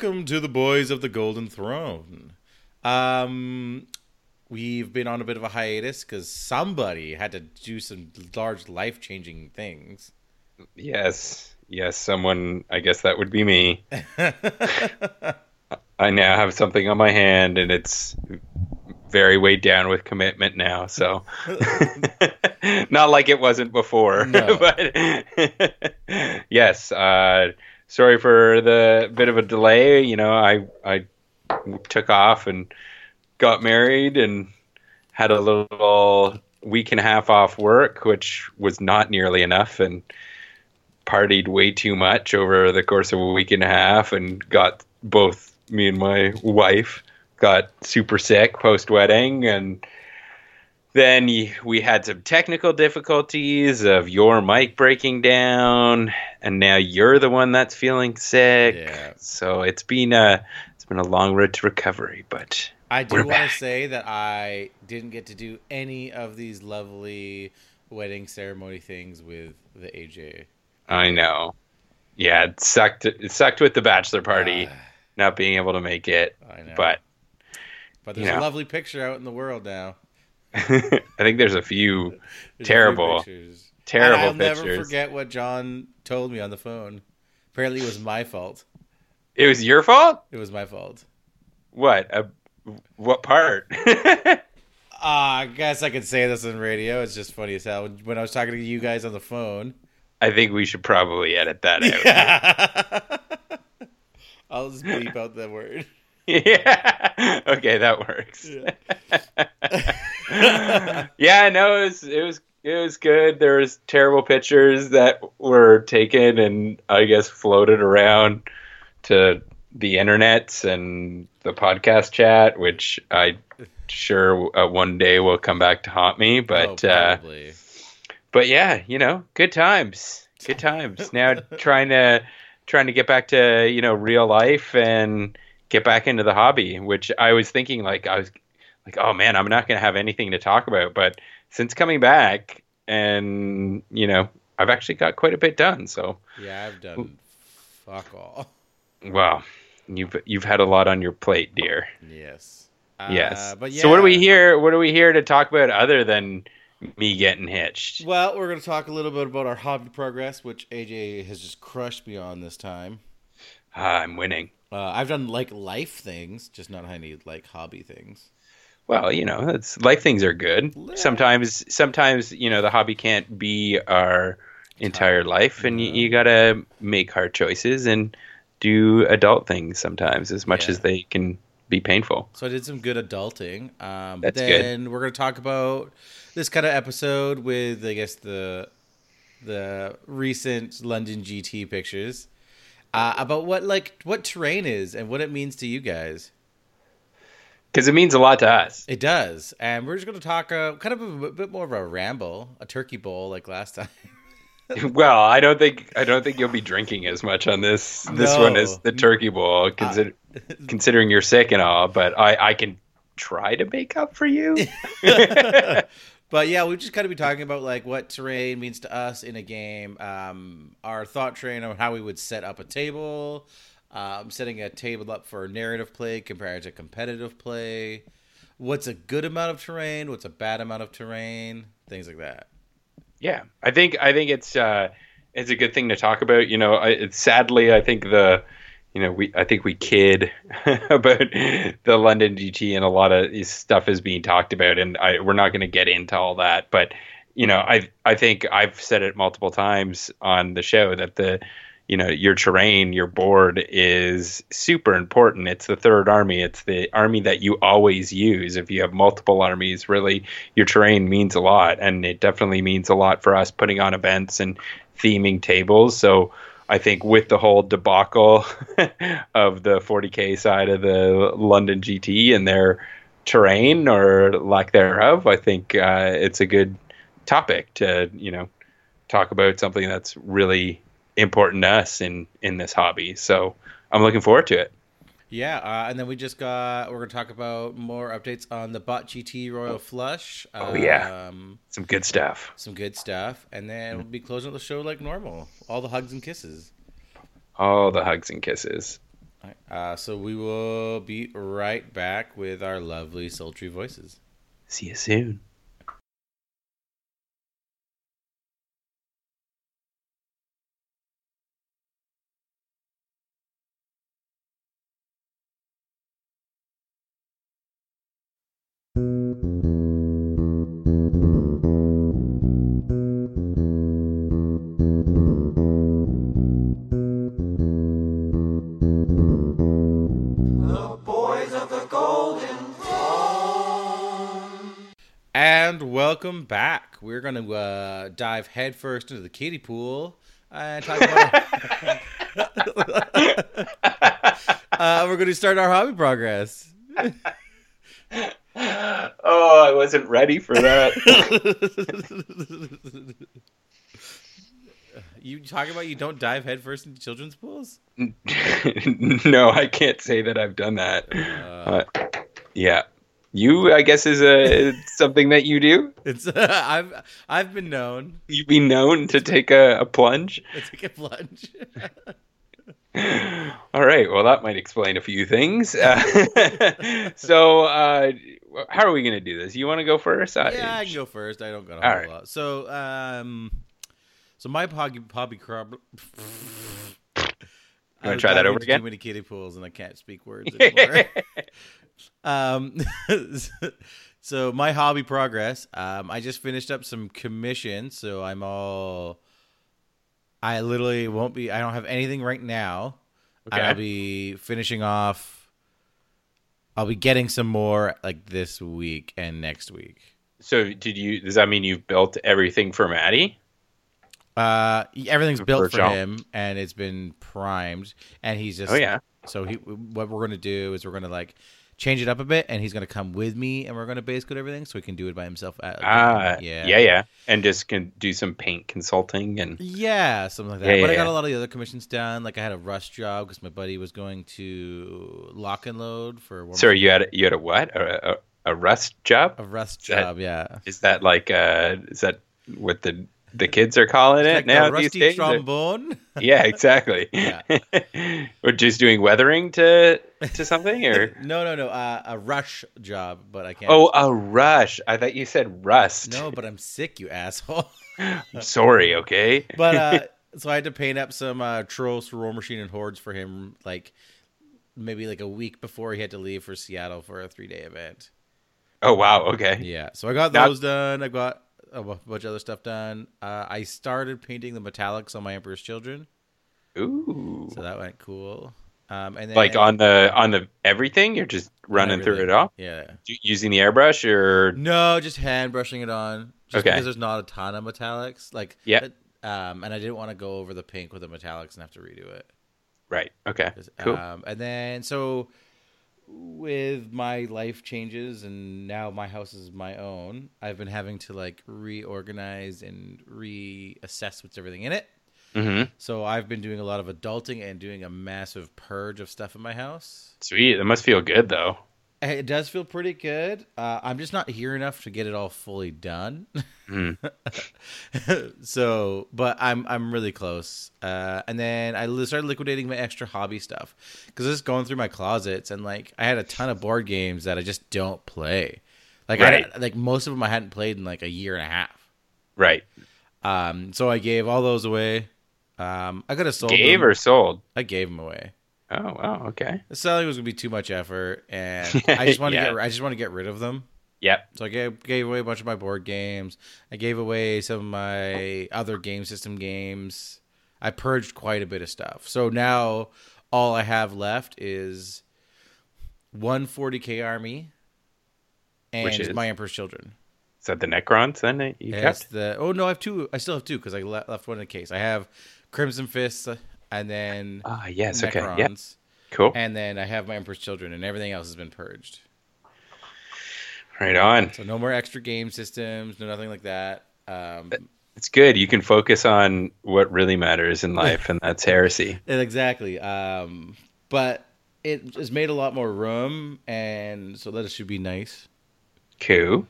Welcome to the Boys of the Golden Throne. Um, we've been on a bit of a hiatus because somebody had to do some large life changing things. Yes, yes, someone, I guess that would be me. I now have something on my hand and it's very weighed down with commitment now. So, not like it wasn't before, No. but yes, uh, sorry for the bit of a delay. You know, I, I took off and got married and had a little week and a half off work, which was not nearly enough, and partied way too much over the course of a week and a half, and got both me and my wife got super sick post wedding, and then we had some technical difficulties of your mic breaking down, and now you're the one that's feeling sick. Yeah. So it's been a it's been a long road to recovery, but I do want to say that I didn't get to do any of these lovely wedding ceremony things with the AJ. I know. Yeah, it sucked. It sucked with the bachelor party Ah, not being able to make it, I know. but but there's yeah. a lovely picture out in the world now. I think there's a few There's a few Terrible. pictures. terrible and I'll pictures. never forget what John told me on the phone. Apparently, it was my fault. It was your fault. It was my fault. What? A, what part? Ah, I guess I could say this on radio. It's just funny as hell. When I was talking to you guys on the phone. I think we should probably edit that out. I'll just bleep out that word. yeah. Okay, that works. yeah, no, it was it was it was good. There was terrible pictures that were taken and I guess floated around to the internets and the podcast chat, which I sure uh, one day will come back to haunt me. But oh, uh, but yeah, you know, good times, good times. Now trying to trying to get back to you know real life and get back into the hobby, which I was thinking like I was like, oh man, I'm not gonna have anything to talk about. But since coming back, and you know, I've actually got quite a bit done. So yeah, I've done fuck all. wow, you've you've had a lot on your plate, dear. Yes. yes. Uh, but yeah. So what are we here? What are we here to talk about other than me getting hitched? Well, we're going to talk a little bit about our hobby progress, which AJ has just crushed me on this time. Ah, I'm winning. Uh, I've done like life things, just not any like hobby things. Well, you know, it's life things are good. Yeah. Sometimes, sometimes you know, the hobby can't be our entire life, and you, you gotta make hard choices and do adult things sometimes, as much Yeah. as they can be painful. So I did some good adulting. Um, That's good. then we're going to talk about this kind of episode with, I guess the the recent London GT pictures uh, about what like what terrain is and what it means to you guys. Because it means a lot to us. It does, and we're just going to talk uh, kind of a, bit more of a ramble, a turkey bowl like last time. well, I don't think I don't think you'll be drinking as much on this this No. one as the turkey bowl, consider, considering you're sick and all. But I I can try to make up for you. but yeah, we've just kind of be talking about like what terrain means to us in a game, um, our thought train on how we would set up a table, um, setting a table up for narrative play compared to competitive play. What's a good amount of terrain? What's a bad amount of terrain? Things like that. Yeah, I think I think it's uh, it's a good thing to talk about. You know, I, sadly, I think the you know we I think we kid about the London GT and a lot of stuff is being talked about, and I, we're not going to get into all that. But you know, I I think I've said it multiple times on the show that the you know your terrain, your board is super important. It's the third army. It's the army that you always use. If you have multiple armies, really, your terrain means a lot, and it definitely means a lot for us putting on events and theming tables. So. I think with the whole debacle of the 40k side of the London GT and their terrain or lack thereof, I think uh, it's a good topic to you know talk about something that's really important to us in in this hobby. So I'm looking forward to it. Yeah, uh, and then we just got. We're gonna talk about more updates on the Bot GT Royal Flush. Oh, yeah. um, Some good stuff. some good stuff, and then we'll be closing out the show like normal. All the hugs and kisses. All the hugs and kisses. Right, Uh, so we will be right back with our lovely sultry voices. See you soon. Welcome back. We're going to uh, dive headfirst into the kiddie pool and talk about. uh, we're going to start our hobby progress. Oh, I wasn't ready for that. you talk about you don't dive headfirst into children's pools? no, I can't say that I've done that. Uh, Uh, yeah, you, I guess, is a something that you do. it's I've I've been known You be known to take a, a plunge. to take a plunge. All right, well, that might explain a few things. Uh, so, uh, how are we going to do this? You want to go first? Uh, yeah, I can go first. I don't got a whole right. lot. So, um, so my hobby hobby crop. Wanna try that over again? Too many kiddie pools, and I can't speak words anymore. um, so my hobby progress. Um, I just finished up some commissions, so I'm all. I literally won't be. I don't have anything right now. Okay. I'll be finishing off. I'll be getting some more like this week and next week. so, did you? Does that mean you've built everything for Maddie? Uh, everything's built for Jean. him, and it's been primed, and he's just. Oh yeah. So he, what we're gonna do is we're gonna like change it up a bit, and he's gonna come with me, and we're gonna base code everything, so he can do it by himself. At, Ah, yeah, yeah, yeah, and just can do some paint consulting and yeah, something like that. Yeah, but I got yeah. a lot of the other commissions done. Like I had a rust job because my buddy was going to lock and load for one Sorry, you had a, you had a what? A, a, a rust job? a rust that- job. yeah, Is that like uh is that what the the kids are calling it like now the these rusty days? trombone. yeah, exactly. Yeah. or just doing weathering to to something or no, no, no. Uh, a rush job, but I can't. Oh, a rush. I thought you said rust. no, but I'm sick, you asshole. I'm sorry, okay? but uh so I had to paint up some uh Trolls for Warmachine and Hordes for him like maybe like a week before he had to leave for Seattle for a three day event. oh wow, okay. Yeah. So I got Now- those done. I got a bunch of other stuff done. Uh I started painting the metallics on my Emperor's Children. Ooh. So that went cool. Um and then like on the on the everything, you're just running through it all Yeah. using the airbrush or No, just hand brushing it on. Just Okay. because there's not a ton of metallics. Like Yeah. Um, and I didn't want to go over the pink with the metallics and have to redo it. right? Okay. cool. Um, and then so with my life changes and now my house is my own, I've been having to like reorganize and reassess what's everything in it. hmm So I've been doing a lot of adulting and doing a massive purge of stuff in my house. Sweet. That must feel good though. It does feel pretty good. Uh, I'm just not here enough to get it all fully done. Mm. so, but I'm I'm really close. Uh, and then I started liquidating my extra hobby stuff because I was going through my closets and like I had a ton of board games that I just don't play. Like Right. I like most of them I hadn't played in like a year and a half. Right. Um, so I gave all those away. Um, I could have sold Gave them. or sold? I gave them away. Oh wow. Okay. The selling was gonna be too much effort, and I just want to Yeah. get I just want to get rid of them. Yep. So I gave gave away a bunch of my board games. I gave away some of my other game system games. I purged quite a bit of stuff. So now all I have left is one 40k army and my Emperor's Children. Is that the Necrons then that you Yes, kept? the oh no, I have two. I still have two because I le- left one in the case. I have Crimson Fists and then Ah, yes. Okay. Yeah. Cool. and then I have my Emperor's Children, and everything else has been purged. Right on. So no more extra game systems, no nothing like that. Um, It's good. You can focus on what really matters in life, and that's heresy. Exactly. Um, but it has made a lot more room, and so that should be nice. Cool.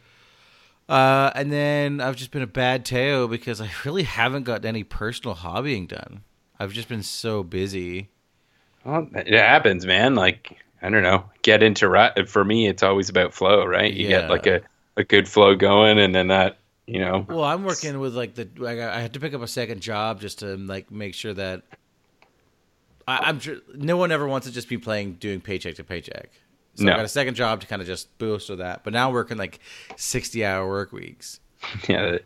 Uh, and then I've just been a bad Teo because I really haven't got any personal hobbying done. I've just been so busy. Well, it happens, man. Like I don't know, get into right. For me, it's always about flow, right? You Yeah. get like a, a good flow going, and then that, you know, Well, I'm working with like the like, I had to pick up a second job just to like make sure that I, I'm sure no one ever wants to just be playing doing paycheck to paycheck. So No. I got a second job to kind of just boost with that. But now I'm working like 60 hour work weeks. yeah,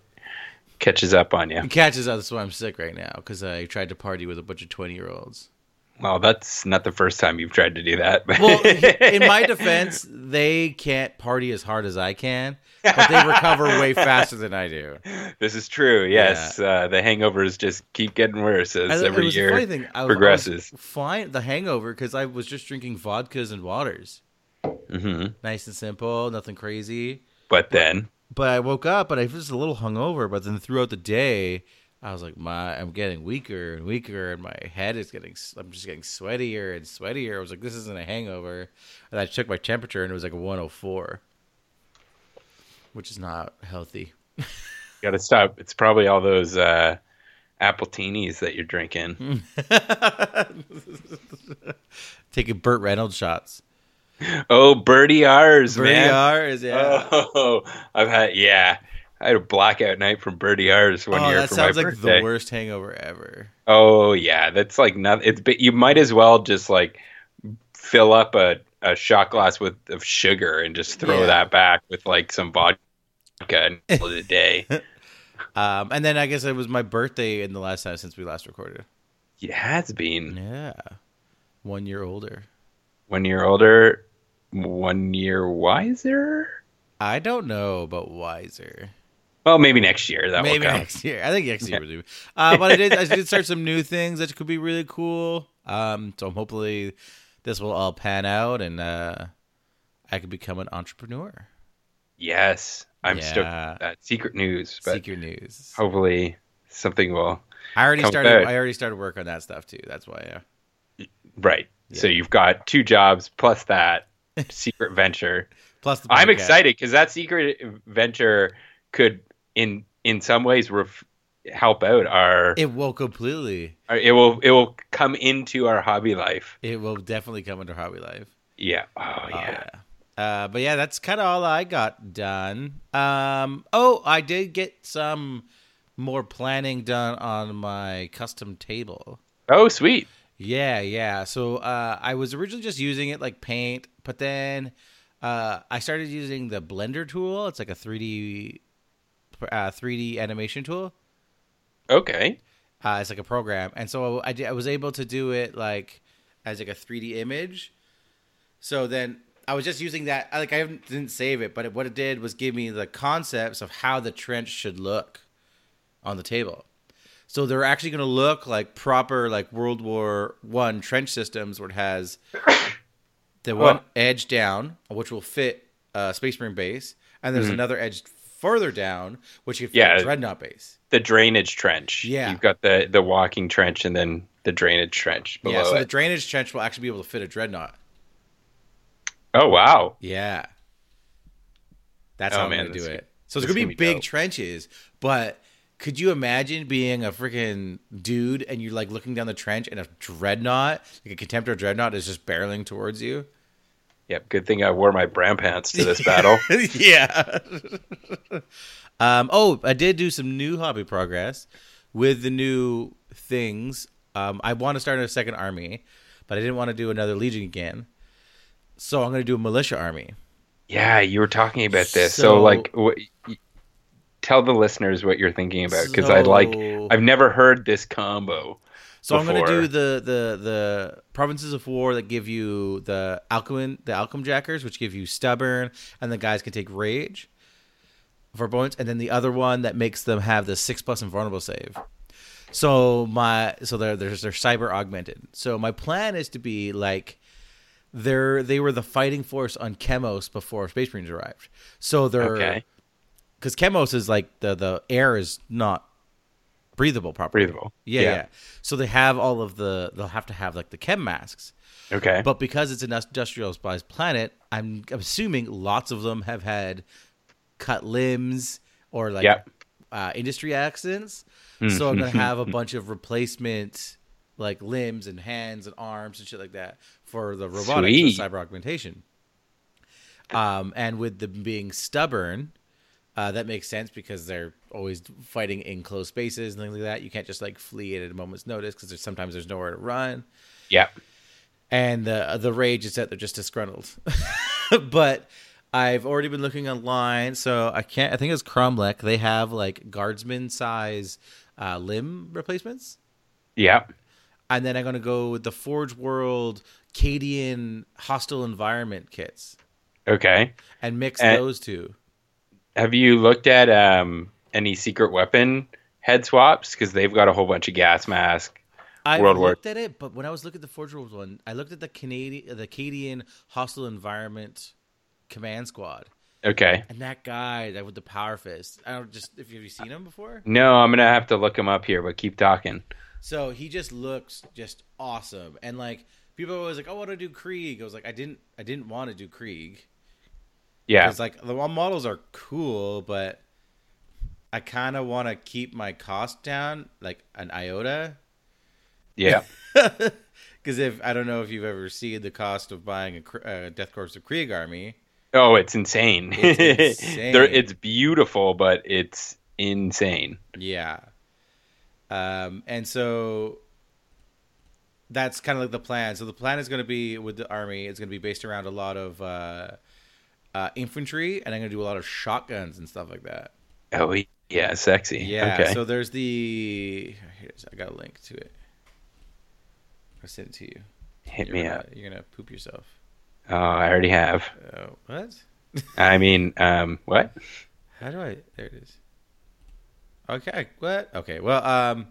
catches up on you. It catches up. That's why I'm sick right now because I tried to party with a bunch of 20 year olds. Well, that's not the first time you've tried to do that. Well, in my defense, they can't party as hard as I can, but they recover way faster than I do. this is true. Yes, uh, the hangovers just keep getting worse as it every year funny thing. I progresses. I fine the hangover because I was just drinking vodkas and waters, hmm nice and simple, nothing crazy. But then, But I woke up and I was a little hungover. But then throughout the day, I was like, my, I'm getting weaker and weaker, and my head is getting, I'm just getting sweatier and sweatier. I was like, this isn't a hangover. And I took my temperature and it was like a 104, which is not healthy. you got to stop. It's probably all those uh, apple teenies that you're drinking. Taking Burt Reynolds shots. Oh, Birdie R's, Birdie man. R's, yeah. Oh, I've had yeah. I had a blackout night from Birdie R's one oh, year that for sounds my like birthday. the worst hangover ever. Oh yeah, that's like nothing. It's but you might as well just like fill up a, a shot glass with of sugar and just throw Yeah. that back with like some vodka and call it a day. Um, and then I guess it was my birthday in the last time since we last recorded. It has been Yeah, one year older. One year older, one year wiser. I don't know but wiser. Well, maybe next year that Maybe will next year. I think next year will do. Uh, but I did. I did start some new things that could be really cool. Um, so hopefully this will all pan out and uh, I could become an entrepreneur. Yes, I'm stoked. Yeah. with That secret news, but Secret news. hopefully something will. I already started. I already started work on that stuff too. That's why. Uh, Right. So you've got two jobs plus that secret venture. plus, the I'm excited because that secret venture could, in in some ways, ref- help out our, It will completely. our. It will it will come into our hobby life. It will definitely come into hobby life. Yeah. Oh Oh, yeah. yeah. Uh, but yeah, that's kind of all I got done. Um, oh, I did get some more planning done on my custom table. Oh sweet. Yeah, yeah. So uh, I was originally just using it like paint, but then uh, I started using the Blender tool. It's like a 3D uh, 3D animation tool. Okay. Uh, it's like a program, and so I, I was able to do it like as like a 3D image. So then I was just using that. I- Like I didn't save it, but what it did was give me the concepts of how the trench should look on the table. So they're actually going to look like proper like World War One trench systems, where it has the oh. one Well- edge down, which will fit a Space Marine base, and there's mm-hmm. another edge further down, which you can fit Yeah. a Dreadnought base. The drainage trench. Yeah. You've got the the walking trench and then the drainage trench yeah, so the drainage trench will actually be able to fit a Dreadnought. oh wow. Yeah. That's Oh, how I'm going to do it. So it's going to gonna be be big dope. trenches, but could you imagine being a freaking dude and you're like looking down the trench and a dreadnought, like a contemptor dreadnought, is just barreling towards you? Yep. Good thing I wore my brown pants to this battle. yeah. um, oh, I did do some new hobby progress with the new things. Um, I want to start a second army, but I didn't want to do another legion again. So I'm going to do a militia army. Yeah, you were talking about this. So, So- like, tell the listeners what you're thinking about because I like. I've never heard this combo. So I'm going to do the, the the provinces of war that give you the Alcuin, the Alchem Jackers, which give you stubborn, and the guys can take rage for opponents, and then the other one that makes them have the six plus invulnerable save. So my so they're they're, they're cyber augmented. So my plan is to be like they're they were the fighting force on Chemos before Space Marines arrived. So they're Okay. Because Chemos is like the the air is not breathable properly. Breathable. Yeah, Yeah. yeah, So they have all of the. They'll have to have like the chem masks, Okay. but because it's an industrialized planet, I'm, I'm assuming lots of them have had cut limbs or like Yep. uh, industry accidents. So I'm gonna have a bunch of replacement like limbs and hands and arms and shit like that for the robotics Sweet. cyber augmentation. Um, and with them being stubborn, uh, that makes sense because they're always fighting in close spaces and things like that. You can't just like flee at a moment's notice because there's sometimes there's nowhere to run. Yeah. And the the rage is that they're just disgruntled. but I've already been looking online, so I can't. I think it's Kromlech. They have like guardsman size uh, limb replacements, Yeah. and then I'm gonna go with the Forge World Cadian hostile environment kits Okay. and mix And- those two. Have you looked at um, any secret weapon head swaps? Because they've got a whole bunch of gas mask. I World War- looked at it, but when I was looking at the Forge World one, I looked at the Canadian, the Cadian hostile environment command squad, Okay. and that guy that with the power fist. I don't just if you have you seen him before? No, I'm gonna have to look him up here, but keep talking. So he just looks just awesome, and like people are always like, "Oh, I want to do Krieg." I was like, I didn't, I didn't want to do Krieg Yeah. because like the models are cool, but I kind of want to keep my cost down, like an iota. Yeah. Because if I don't know if you've ever seen the cost of buying a, uh, Death Corps of Krieg army, Oh, it's insane. It's insane. They're- it's beautiful, but it's insane. Yeah. Um, and so that's kind of like the plan. So the plan is going to be with the army. It's going to be based around a lot of uh, uh, infantry, and I'm going to do a lot of shotguns and stuff like that. Oh, yeah, sexy. Yeah. Okay. So there's the. Here's I got a link to it. I sent it to you. Hit You're me gonna, up. You're gonna poop yourself. Oh, I already have. Oh, what? I mean, um, what? How do I? There it is. Okay. What? Okay. Well, um,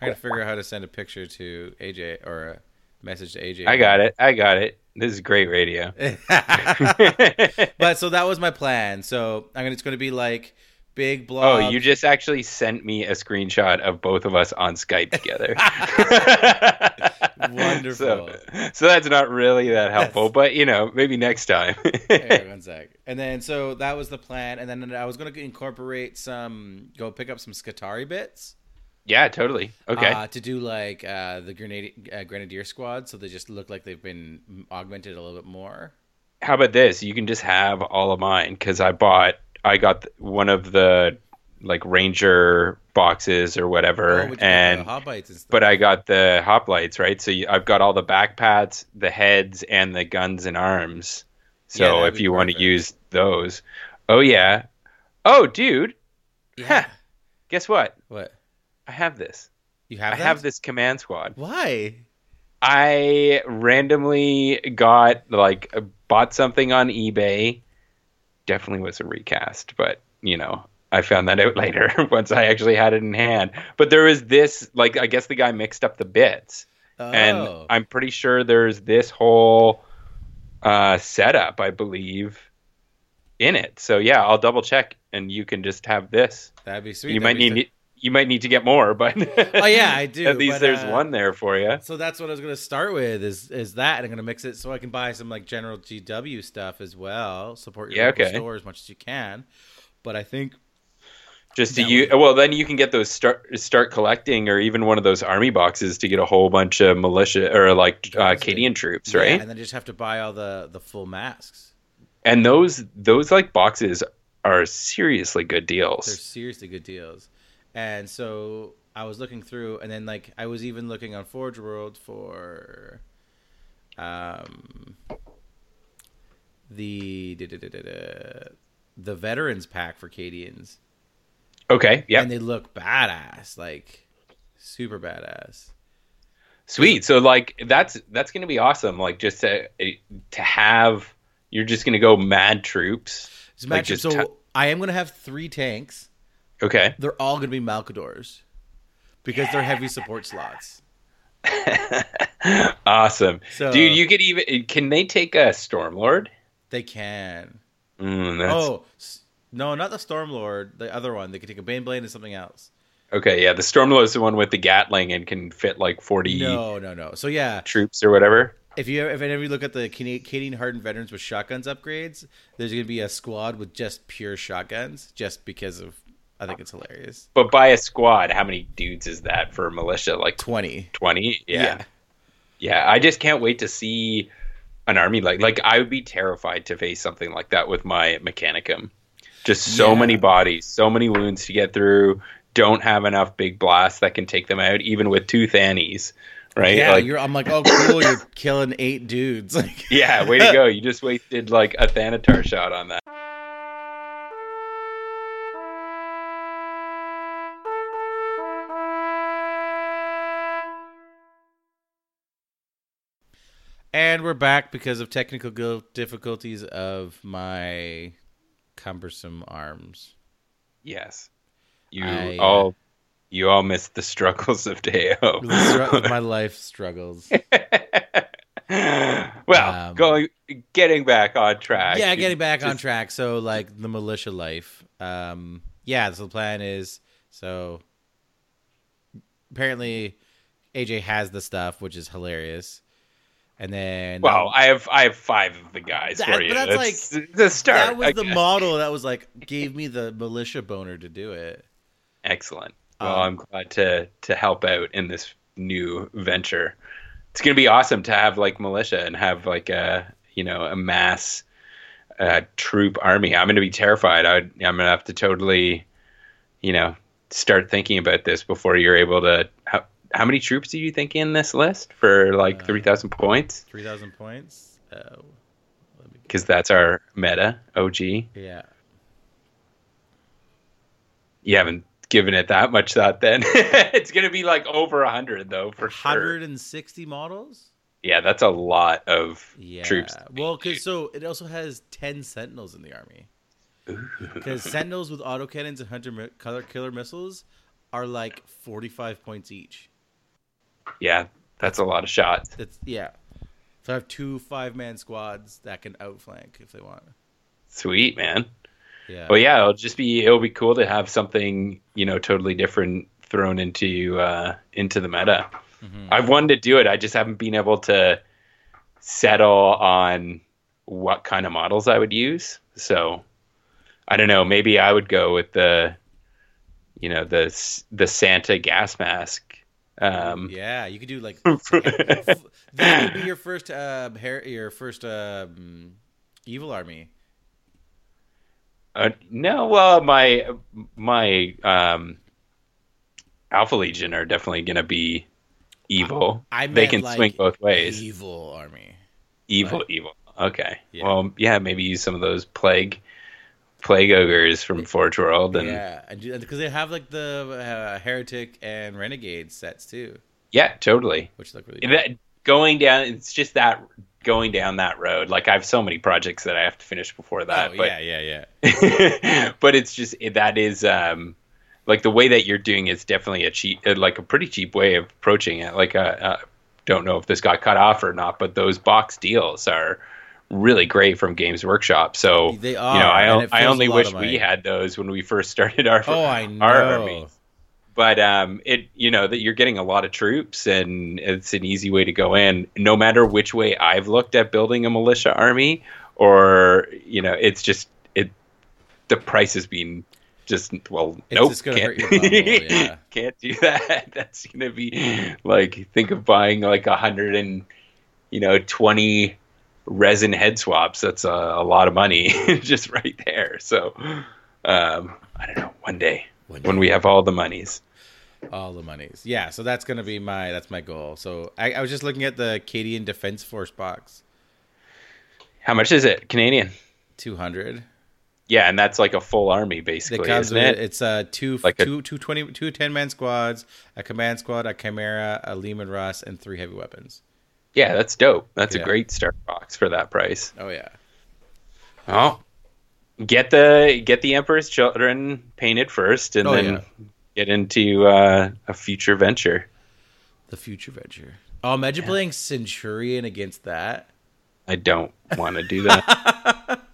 I gotta figure out how to send a picture to AJ or a message to AJ. I got it. I got it. This is great radio. but so that was my plan. So I mean. It's gonna be like big blow. Oh, you just actually sent me a screenshot of both of us on Skype together. Wonderful. So, so that's not really that helpful, but you know, maybe next time. Here, one sec. And then so that was the plan. And then I was gonna incorporate some. Go pick up some Skitarii bits. Yeah, totally. Okay. Uh, to do like uh, the grenade, uh, grenadier squad, so they just look like they've been augmented a little bit more. How about this? You can just have all of mine because I bought, I got one of the like Ranger boxes or whatever, Oh, and hoplites and stuff. but I got the hoplites right. So you, I've got all the backpats, the heads, and the guns and arms. So that'd if you want to use those, oh yeah, oh dude, yeah. guess what? What I have this. you have? I that? have this command squad. Why? I randomly got like bought something on eBay. Definitely was a recast, but you know, I found that out later once I actually had it in hand. But there was this like I guess the guy mixed up the bits. Oh. And I'm pretty sure there's this whole uh setup, I believe, in it. So yeah, I'll double check and you can just have this. that'd be sweet. you That'd might need you might need to get more, but Oh, yeah, I do, At least but, there's uh, one there for you. So that's what I was gonna start with is is that and I'm gonna mix it so I can buy some like general GW stuff as well. Support your Yeah, local okay. store as much as you can. But I think Just to you, well, then you can get those start start collecting, or even one of those army boxes to get a whole bunch of militia or like uh. Acadian troops, yeah, right? and then just have to buy all the the full masks. And those those like boxes are seriously good deals They're seriously good deals. And so I was looking through, and then like I was even looking on Forge World for, um, the da-da-da-da-da, the veterans pack for Cadians, Okay, yeah, and they look badass, like super badass. sweet. So like that's that's gonna be awesome. Like just to to have you're just gonna go mad troops. So, Like, imagine- just so ta- I am gonna have three tanks. Okay, They're all gonna be Malcadors because they're heavy support slots. awesome, So dude. You could even can they take a Stormlord? they can. Mm, that's, Oh no, not the Stormlord. The other one. They could take a Baneblade and something else. okay, yeah. The Stormlord is the one with the Gatling and can fit like forty No, no, no. So yeah, troops or whatever. if you if of you look at the Cana- Canadian hardened veterans with shotguns upgrades, there's gonna be a squad with just pure shotguns, just because of I think it's hilarious. But by a squad, how many dudes is that for militia? Like Twenty. 20? Yeah. Yeah. yeah. I just can't wait to see an army like like I would be terrified to face something like that with my mechanicum. Just so Yeah. many bodies, so many wounds to get through. Don't have enough big blasts that can take them out, even with two Thannies. Right? Yeah, like, you're. I'm like, oh, cool. You're killing eight dudes. Like, yeah, way to go. You just wasted like a Thanatar shot on that. And we're back because of technical difficulties of my cumbersome arms. Yes. You I, uh, all you all missed the struggles of Deo. My life struggles. well, Um, going getting back on track. yeah, getting back on track. So like the militia life. Um, yeah. So the plan is so. Apparently, AJ has the stuff, which is hilarious. And then Well, I have I have five of the guys That- for you. but that's That's the start. that was the model that was like gave me the militia boner to do it. Excellent. Well, Um, I'm glad to to help out in this new venture. It's gonna be awesome to have like militia and have like a you know a mass uh, troop army. I'm gonna be terrified. I I'm gonna have to totally, you know, start thinking about this before you're able to. How, many troops do you think in this list for like Uh, three thousand points? Three thousand points. Oh, let Because that's our meta OG. yeah. You haven't given it that much thought. Then it's gonna be like over a hundred though for sure. Hundred and sixty models. Yeah, that's a lot of Yeah. troops. Well, because so it also has ten sentinels in the army. Because sentinels with autocannons and hunter mi- color killer missiles are like forty-five points each. Yeah, that's a lot of shots. That's yeah. So I have two five-man squads that can outflank if they want. Sweet, man. Yeah. Well, yeah, it'll just be it'll be cool to have something you know totally different thrown into uh, into the meta. Mhm. I've wanted to do it. I just haven't been able to settle on what kind of models I would use. So I don't know. Maybe I would go with the you know the the Santa gas mask. Um, yeah, you could do like that would be your first uh, hair, your first um, evil army. Uh, no, well, my my um, Alpha Legion are definitely going to be evil. I they can like, swing both ways. Evil army. Evil, evil. Okay. Yeah. Well, yeah, maybe use some of those plague plague ogres from Forge World, and yeah, because they have like the uh, heretic and renegade sets too, Yeah, totally. which look really. That going down, it's just that going down that road. Like I have so many projects that I have to finish before that. oh but yeah, yeah, yeah. but it's just that is um like the way that you're doing is definitely a cheap uh, like a pretty cheap way of approaching it like uh, uh don't know if this got cut off or not but those box deals are really great from games workshop so They are. you know i, and o- it I only wish we had those when we first started our Oh, I know. our army but um it you know that you're getting a lot of troops and it's an easy way to go in no matter which way i've looked at building a militia army or you know it's just it the price has been just well It's nope just can't, bubble, yeah. can't do that that's gonna be like think of buying like a hundred and you know 20 resin head swaps that's a, a lot of money just right there so um i don't know one day One when we have all the monies All the monies. Yeah, so that's gonna be my that's my goal. So I, I was just looking at the Canadian Defense Force box, how much is it canadian two hundred. yeah and that's like a full army basically isn't with it it's uh two Like a- two two twenty two ten man squads, a command squad, a chimera, a Leman Russ, and three heavy weapons. Yeah that's dope that's Yeah. a great start box for that price Oh yeah. oh get the get the emperor's children painted first and Oh, then yeah. get into uh, a future venture The future venture. Oh, imagine playing Centurion against that. I don't want to do that.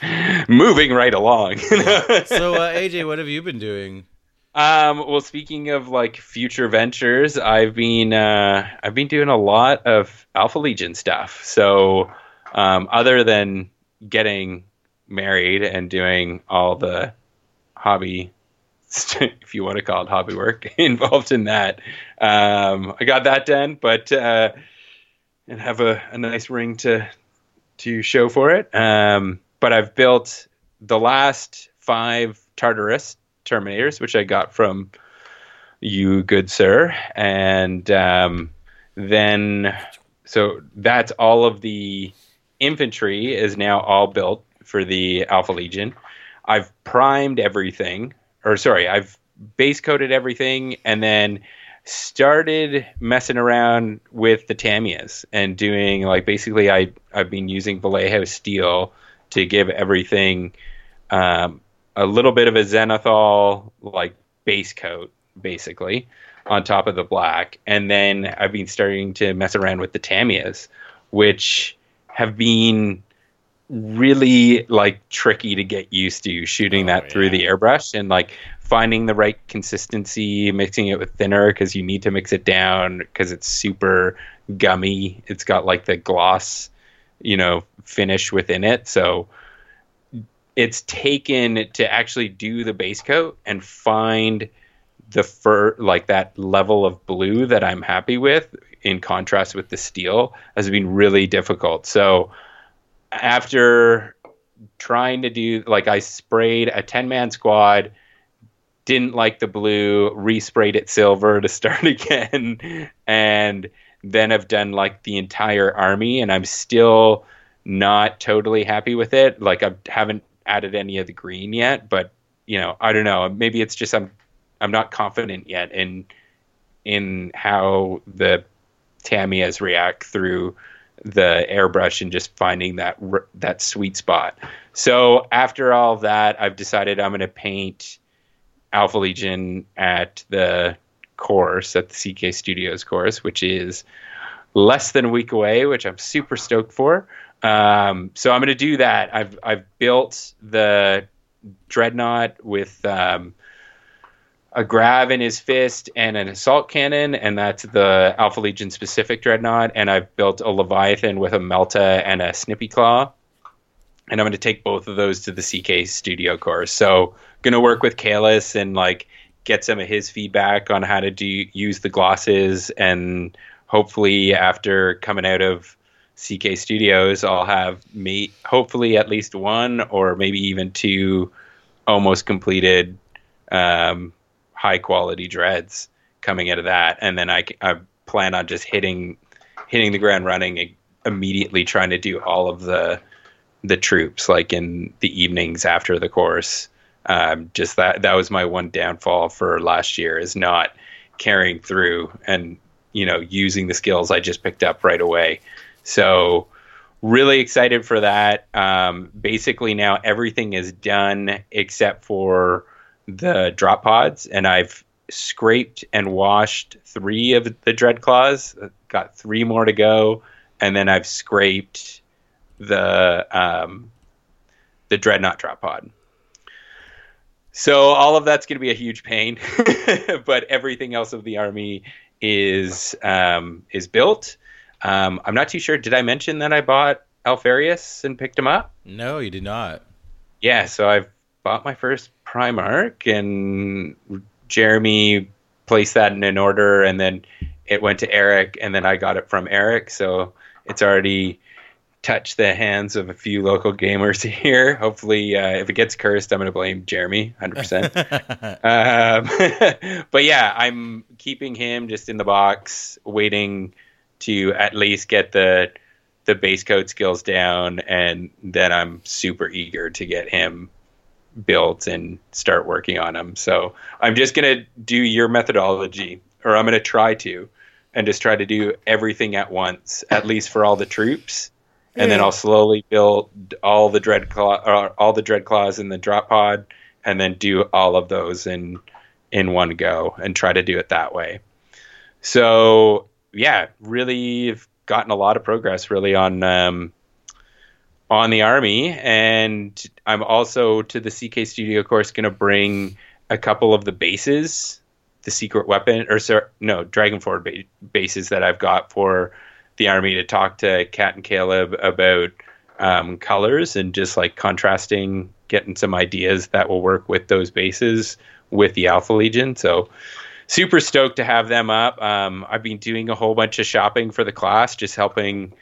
Moving right along. So, uh, AJ, what have you been doing? Um, well, speaking of like future ventures, I've been uh, I've been doing a lot of Alpha Legion stuff. So, um, other than getting married and doing all the hobby, if you want to call it hobby work, involved in that. Um, I got that done, but uh, and have a, a nice ring to to show for it. Um, but I've built the last five Tartarus Terminators, which I got from you, good sir, and um, then so that's all of the infantry is now all built for the Alpha Legion. I've primed everything, or sorry, I've base coated everything, and then started messing around with the Tamiyas and doing like basically I I've been using Vallejo steel to give everything um, a little bit of a zenithal like base coat basically on top of the black and then I've been starting to mess around with the Tamiyas which have been really like tricky to get used to shooting oh, that through the airbrush and like finding the right consistency, mixing it with thinner because you need to mix it down because it's super gummy. It's got like the gloss, you know, finish within it. So it's taken to actually do the base coat and find the fur like that level of blue that I'm happy with in contrast with the steel has been really difficult. So after trying to do like I sprayed a 10 man squad didn't like the blue, resprayed it silver to start again, and then I've done like the entire army, and I'm still not totally happy with it. Like I haven't added any of the green yet, but you know, I don't know. Maybe it's just I'm I'm not confident yet in in how the Tamiyas react through the airbrush and just finding that that sweet spot. So after all that, I've decided I'm going to paint Alpha Legion at the course, at the CK Studios course, which is less than a week away, which I'm super stoked for. Um, so I'm going to do that. I've I've built the dreadnought with um, a grav in his fist and an assault cannon, and that's the Alpha Legion specific dreadnought. And I've built a Leviathan with a Melta and a Snippy Claw. And I'm going to take both of those to the CK Studio course. So gonna work with Kalis and like get some of his feedback on how to do use the glosses and hopefully after coming out of CK Studios I'll have me hopefully at least one or maybe even two almost completed um, high quality dreads coming out of that and then I, I plan on just hitting hitting the ground running immediately trying to do all of the the troops like in the evenings after the course um, just that that was my one downfall for last year is not carrying through and you know using the skills I just picked up right away. So really excited for that. Um, basically now everything is done except for the drop pods, and I've scraped and washed three of the dread claws. Got three more to go, and then I've scraped the um, the dreadnought drop pod. So all of that's going to be a huge pain, but everything else of the army is um, is built. Um, I'm not too sure. Did I mention that I bought Alpharius and picked him up? No, you did not. Yeah, so I've bought my first Primarch, and Jeremy placed that in an order, and then it went to Eric, and then I got it from Eric. So it's already touched the hands of a few local gamers here. Hopefully, uh, if it gets cursed, I'm going to blame Jeremy 100%. um, but yeah, I'm keeping him just in the box, waiting to at least get the the base code skills down, and then I'm super eager to get him built and start working on him. So I'm just going to do your methodology, or I'm going to try to, and just try to do everything at once, at least for all the troops and then I'll slowly build all the dread claw, uh, all the dread claws in the drop pod, and then do all of those in in one go and try to do it that way. So yeah, really gotten a lot of progress really on um, on the army, and I'm also to the CK Studio course going to bring a couple of the bases, the secret weapon or sorry, no Dragonforge ba- bases that I've got for the army to talk to Kat and Caleb about um, colors and just like contrasting getting some ideas that will work with those bases with the Alpha Legion. So super stoked to have them up. Um, I've been doing a whole bunch of shopping for the class, just helping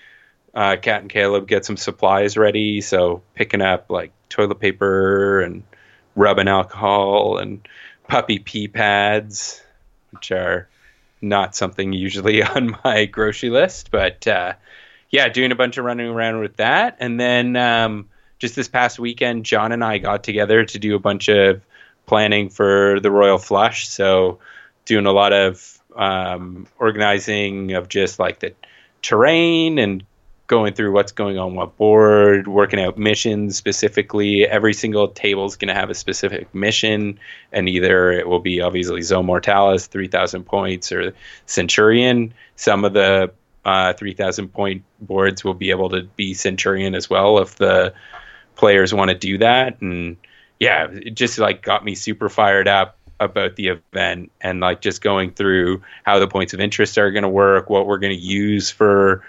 uh, Kat and Caleb get some supplies ready. So picking up like toilet paper and rubbing alcohol and puppy pee pads, which are not something usually on my grocery list, but uh, yeah, doing a bunch of running around with that. And then um, just this past weekend, John and I got together to do a bunch of planning for the Royal Flush. So doing a lot of um, organizing of just like the terrain and going through what's going on what board, working out missions specifically. Every single table is going to have a specific mission, and either it will be obviously Zone Mortalis, 3,000 points, or Centurion. Some of the uh, 3,000 point boards will be able to be Centurion as well if the players want to do that. And yeah, it just like got me super fired up about the event and like just going through how the points of interest are going to work, what we're going to use for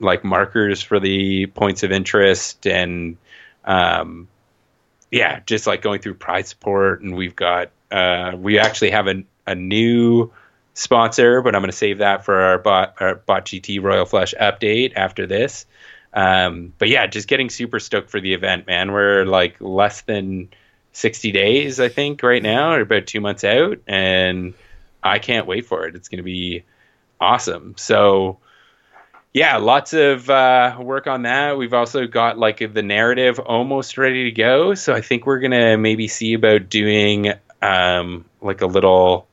like markers for the points of interest and um, yeah, just like going through prize support and we've got uh, we actually have a, a new sponsor, but I'm going to save that for our bot our bot GT Royal Flush update after this. Um, but yeah, just getting super stoked for the event, man. We're like less than 60 days, I think, right now, or about two months out, and I can't wait for it. It's going to be awesome. So yeah, lots of uh, work on that. We've also got like the narrative almost ready to go. So I think we're gonna maybe see about doing um, like a little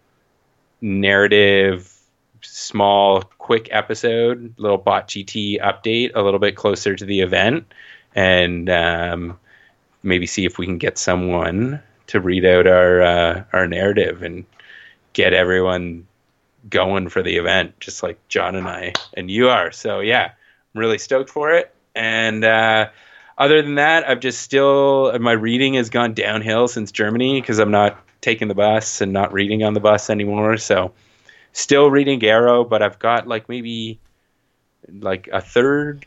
narrative, small, quick episode, little bot GT update, a little bit closer to the event, and um, maybe see if we can get someone to read out our uh, our narrative and get everyone going for the event, just like John and I and you are. So yeah, I'm really stoked for it. And uh, other than that, I've just still my reading has gone downhill since Germany because I'm not taking the bus and not reading on the bus anymore. So still reading Garro, but I've got like maybe like a third,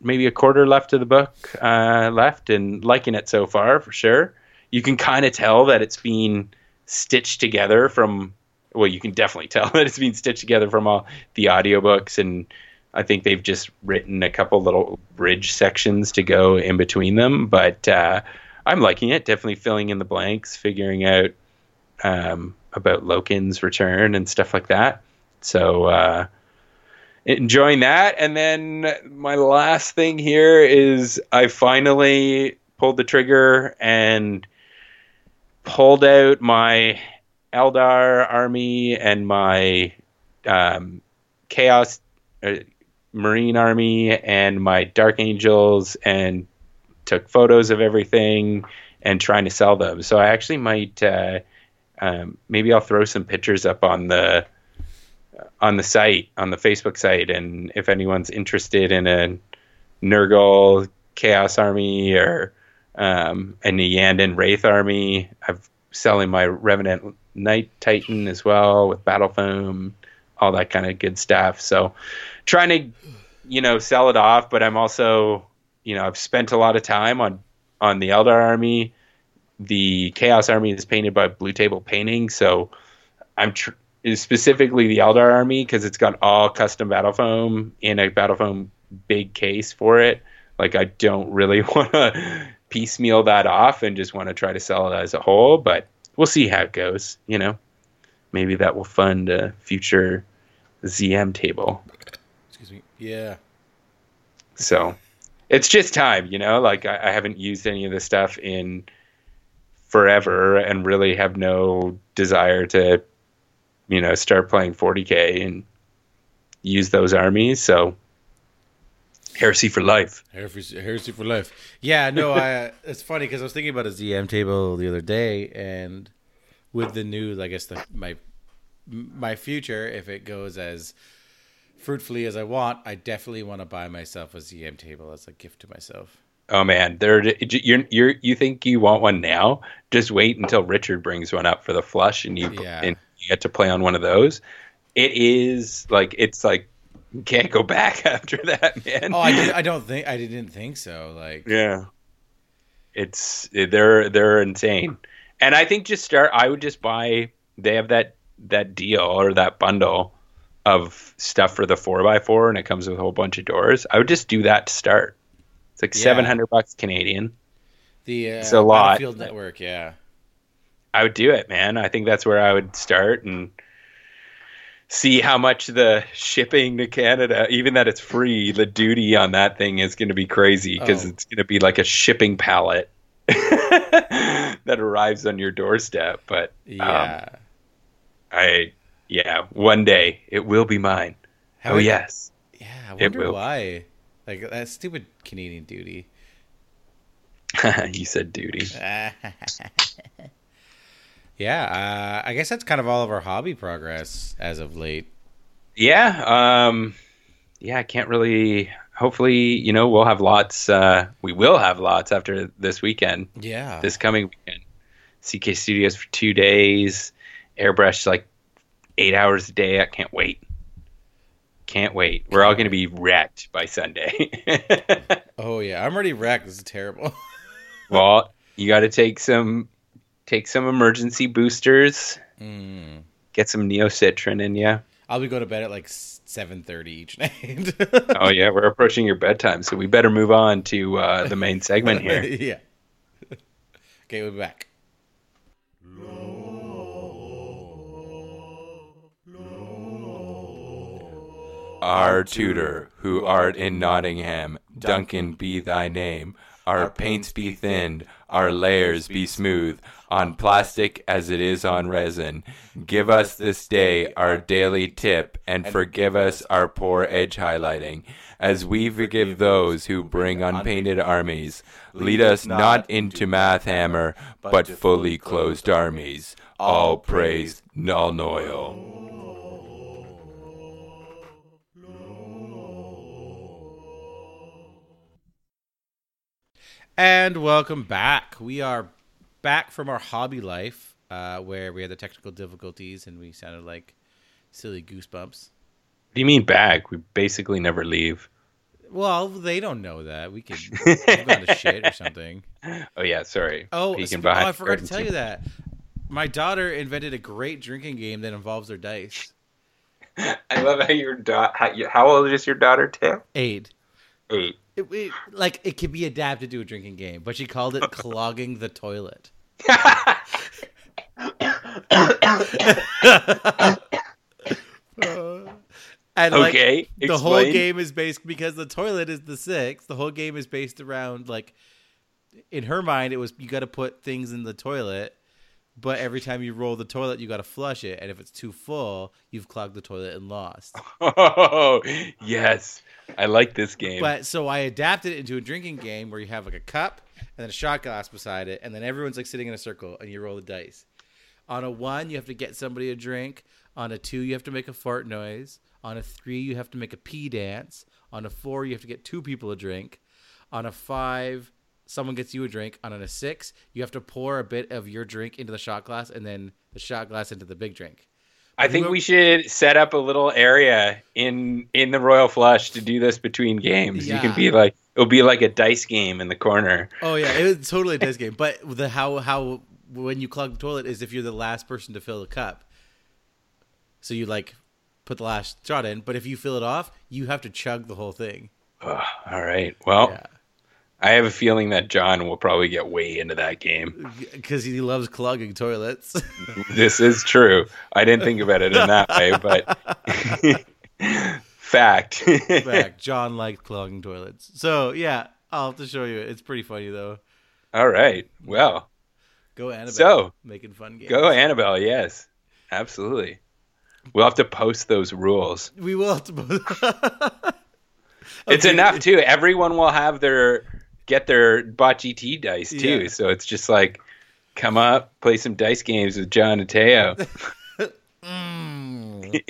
maybe a quarter left of the book uh, left, and liking it so far for sure. You can kind of tell that it's been stitched together from well, you can definitely tell that it's being stitched together from all the audiobooks and I think they've just written a couple little bridge sections to go in between them, but uh, I'm liking it. Definitely filling in the blanks, figuring out um, about Loken's return and stuff like that. So uh, enjoying that. And then my last thing here is I finally pulled the trigger and pulled out my Eldar army and my um, Chaos uh, Marine army and my Dark Angels and took photos of everything and trying to sell them. So I actually might uh, um, maybe I'll throw some pictures up on the on the site on the Facebook site, and if anyone's interested in a Nurgle Chaos Army or um, a Iyanden Wraith Army, I'm selling my Revenant Night Titan as well with battle foam, all that kind of good stuff. So trying to, you know, sell it off, but I'm also, you know, I've spent a lot of time on on the Eldar army. The Chaos army is painted by Blue Table Painting, so I'm tr- specifically the Eldar army because it's got all custom battle foam in a battle foam big case for it. Like I don't really want to piecemeal that off and just want to try to sell it as a whole, but we'll see how it goes. You know, maybe that will fund a future ZM table. Excuse me. Yeah. So it's just time, you know. Like I, I haven't used any of this stuff in forever, and really have no desire to, you know, start playing 40k and use those armies. So heresy for life. Heresy, heresy for life. Yeah, no, I. It's funny because I was thinking about a ZM table the other day, and with the news, I guess the my my future, if it goes as fruitfully as I want, I definitely want to buy myself a ZM table as a gift to myself. Oh man, there you're you're you think you want one now? Just wait until Richard brings one up for the flush, and you yeah. and you get to play on one of those. It is like it's like can't go back after that, man. Oh, I, did, I don't think I didn't think so. Like, yeah, It's they're they're insane. And I think just start. I would just buy. They have that that deal or that bundle of stuff for the four x four, and it comes with a whole bunch of doors. I would just do that to start. It's like Yeah. seven hundred bucks Canadian. The uh, It's a lot. Battlefield Network, yeah. I would do it, man. I think that's where I would start and see how much the shipping to Canada, even that it's free, the duty on that thing is going to be crazy because Oh. it's going to be like a shipping pallet that arrives on your doorstep. But um, Yeah. I, yeah, one day it will be mine. How oh it- yes, Yeah, I wonder why. Like that stupid Canadian duty. you said duty. yeah, uh, I guess that's kind of all of our hobby progress as of late. Yeah, um, yeah, I can't really. Hopefully, you know, we'll have lots. Uh, we will have lots after this weekend. Yeah. this coming weekend. CK Studios for two days. Airbrush like eight hours a day. I can't wait. Can't wait. We're all going to be wrecked by Sunday. oh yeah, I'm already wrecked. This is terrible. well, you got to take some take some emergency boosters. Mm. Get some Neo Citran in you. I'll be going to bed at like 7:30 each night. Oh yeah, we're approaching your bedtime, so we better move on to uh, the main segment here. yeah. Okay, we'll be back. Our tutor, who art in Nottingham, Duncan be thy name. Our paints be thinned, our layers be smooth, on plastic as it is on resin. Give us this day our daily tip, and forgive us our poor edge highlighting, as we forgive those who bring unpainted armies. Lead us not into math hammer, but fully closed armies. All praise Nuln Oil. And welcome back. We are back from our hobby life, uh, where we had the technical difficulties and we sounded like silly goosebumps. What do you mean back? We basically never leave. Well, they don't know that. We could gone to shit or something. Oh yeah, sorry. Oh, sp- oh, I forgot to tell you that. My daughter invented a great drinking game that involves her dice. I love how your daughter. how, how old is your daughter, Tim? Aid. Eight. It, it, like it could be adapted to a drinking game, but she called it clogging the toilet. Uh, and like okay, the whole game is based because the toilet is the six. The whole game is based around like in her mind it was you got to put things in the toilet, but every time you roll the toilet you got to flush it, and if it's too full, you've clogged the toilet and lost. Oh yes, I like this game. But so I adapted it into a drinking game where you have like a cup and then a shot glass beside it, and then everyone's like sitting in a circle and you roll the dice. On a one, you have to get somebody a drink. On a two, you have to make a fart noise. On a three, you have to make a pee dance. On a four, you have to get two people a drink. On a five, someone gets you a drink. On a six, you have to pour a bit of your drink into the shot glass and then the shot glass into the big drink. I think we should set up a little area in in the Royal Flush to do this between games. You can be like it'll be like a dice game in the corner. Oh yeah, it was totally a dice game. But the how how when you clog the toilet is if you're the last person to fill the cup. So you like put the last shot in, but if you fill it off, you have to chug the whole thing. All right. Well, Yeah, I have a feeling that John will probably get way into that game. because he loves clogging toilets. this is true. I didn't think about it in that way, but fact. Fact, John likes clogging toilets. So yeah, I'll have to show you. It's pretty funny though. All right. Well, Go Annabelle. So, making fun games. go Annabelle. Yes, absolutely. We'll have to post those rules. We will have to. Post. It's enough too. Everyone will have their get their bot GT dice too. Yeah. So it's just like come up, play some dice games with John and Teo. Mm.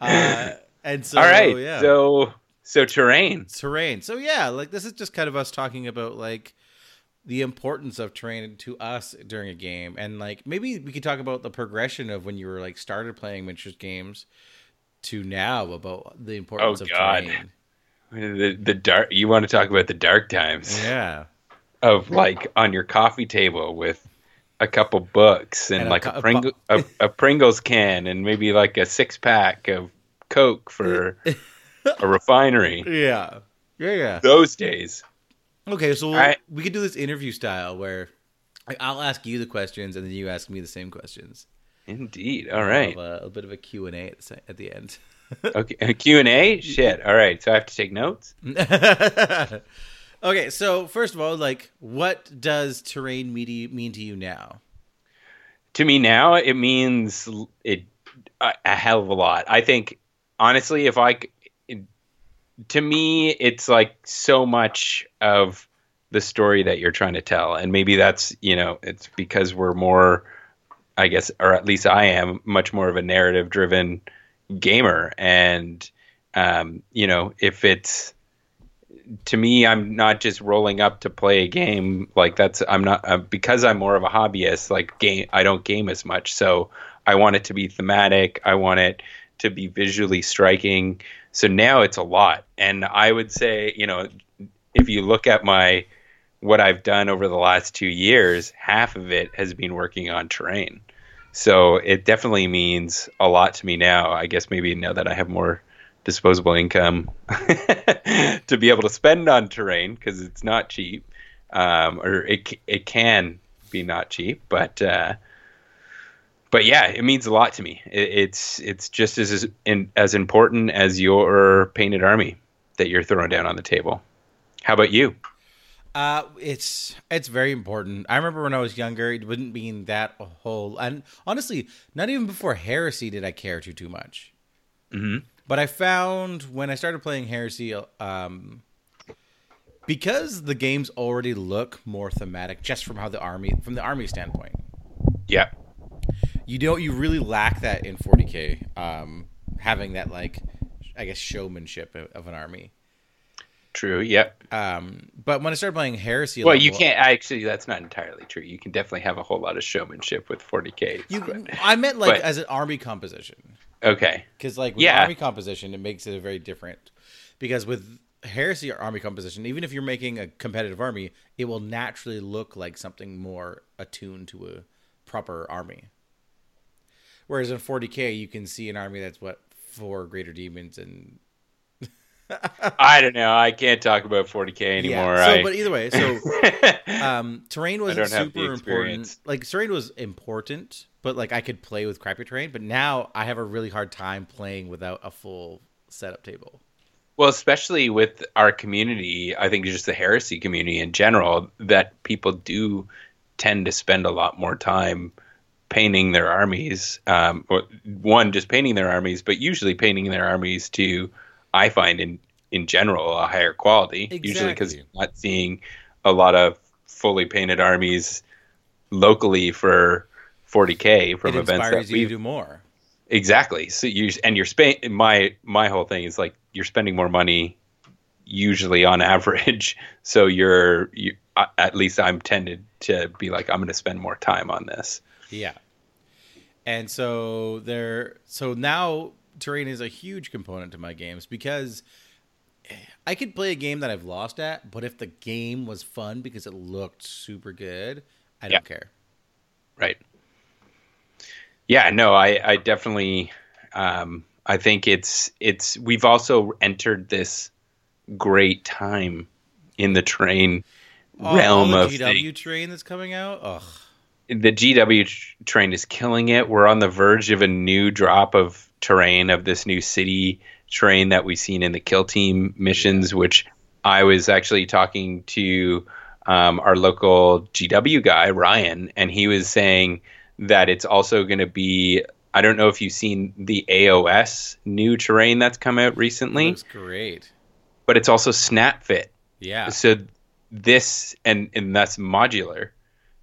Uh, and so All right. yeah. So so terrain. terrain. So yeah, like this is just kind of us talking about like the importance of terrain to us during a game, and like maybe we could talk about the progression of when you were like started playing miniatures games to now about the importance Oh, of God. terrain. The the dark. You want to talk about the dark times? Yeah. of like on your coffee table with a couple books and, And like a, a Pring- a, a Pringles can and maybe like a six pack of Coke for a refinery. Yeah. Yeah, yeah. Those days. Okay, so we'll, I- we could do this interview style where I'll ask you the questions and then you ask me the same questions. Indeed. All right. We'll a, a bit of a Q&A at the, at the end. Okay. a Q and A. Shit. All right. So I have to take notes. okay, so first of all, like, what does terrain media mean to you now? to me now it means it a, a hell of a lot i think honestly if I to me it's like so much of the story that you're trying to tell. And maybe that's you know it's because we're more i guess or at least i am much more of a narrative driven gamer. And um you know if it's to me i'm not just rolling up to play a game like that's i'm not uh, because i'm more of a hobbyist like game i don't game as much. So i want it to be thematic. I want it to be visually striking. So now it's a lot. And i would say you know if you look at my what i've done over the last two years half of it has been working on terrain. So it definitely means a lot to me now. I guess maybe now that i have more disposable income to be able to spend on terrain because it's not cheap, um, or it it can be not cheap, but uh, but yeah, it means a lot to me. It, it's it's just as as, in, as important as your painted army that you're throwing down on the table. How about you? Uh, it's it's very important. I remember when I was younger, it wouldn't mean that a whole. And honestly, not even before Heresy did I care too too much. Mhm. But I found when I started playing Heresy, um, because the games already look more thematic, just from how the army from the army standpoint. Yeah, You don't. You really lack that in 40k. Um, having that like, I guess showmanship of, of an army. true. Yep. Um, but when I started playing Heresy, Well, lot you can't actually. That's not entirely true. You can definitely have a whole lot of showmanship with 40k. You, I meant like But- as an army composition. okay. Because like with Yeah. army composition, it makes it a very different. Because with heresy or army composition, even if you're making a competitive army, it will naturally look like something more attuned to a proper army. Whereas in 40k, you can see an army that's what four greater demons and I don't know. I can't talk about 40k anymore. Yeah. So, I, but either way, so um, terrain wasn't don't have the super important. Like terrain was important, but like I could play with crappy terrain. But now I have a really hard time playing without a full setup table. Well, especially with our community, I think just the heresy community in general, that people do tend to spend a lot more time painting their armies. Um, or one, just painting their armies, but usually painting their armies to, I find in in general, a higher quality. Usually because you're not seeing a lot of fully painted armies locally for 40k from it events that you we do more. Exactly. So you and you're spend my my whole thing is like you're spending more money usually on average. So you're you at least I'm tended to be like I'm going to spend more time on this. Yeah. And so there so now terrain is a huge component to my games because I could play a game that I've lost at, but if the game was fun because it looked super good, I don't Yeah. care. Right. Yeah, no, I, I definitely um, I think it's it's we've also entered this great time in the train Oh, realm of the things. GW train that's coming out. Ugh. The GW train is killing it. We're on the verge of a new drop of terrain of this new city train that we've seen in the kill team missions, which I was actually talking to um, our local GW guy, Ryan, and he was saying that it's also going to be. I don't know if you've seen the AOS new terrain that's come out recently, Looks great. but it's also snap fit. Yeah. So this and and that's modular.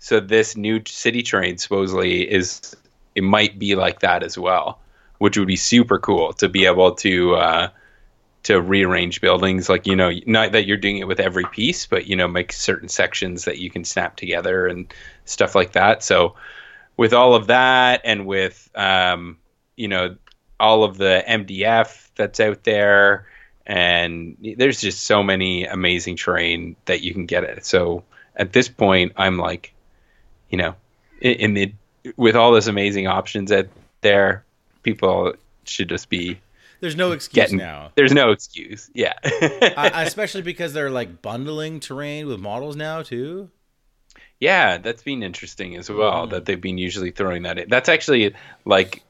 So this new city train supposedly is it might be like that as well, which would be super cool to be able to uh, to rearrange buildings. Like you know, not that you're doing it with every piece, but you know, make certain sections that you can snap together and stuff like that. So with all of that, and with um, you know all of the MDF that's out there, and there's just so many amazing terrain that you can get it. So at this point, I'm like, you know, in, in the with all those amazing options out there, people should just be There's no excuse getting. now. There's no excuse. Yeah. uh, especially because they're like bundling terrain with models now too. Yeah, that's been interesting as well. Mm. That they've been usually throwing that in. That's actually like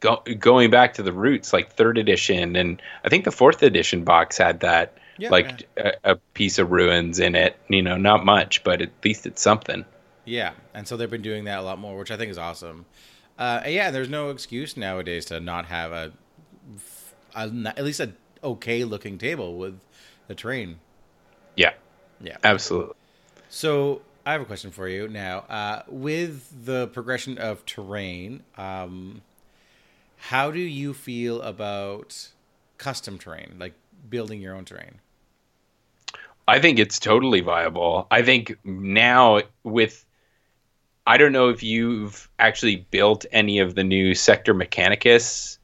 go, going back to the roots, like third edition, and I think the fourth edition box had that, Yeah, like A, a piece of ruins in it. You know, not much, but at least it's something. Yeah, and so they've been doing that a lot more, which I think is awesome. Uh, yeah, there's no excuse nowadays to not have a, a at least a okay looking table with the terrain. Yeah, Yeah. absolutely. So I have a question for you now. Uh, with the progression of terrain, um, how do you feel about custom terrain, like building your own terrain? I think it's totally viable. I think now with I don't know if you've actually built any of the new Sector Mechanicus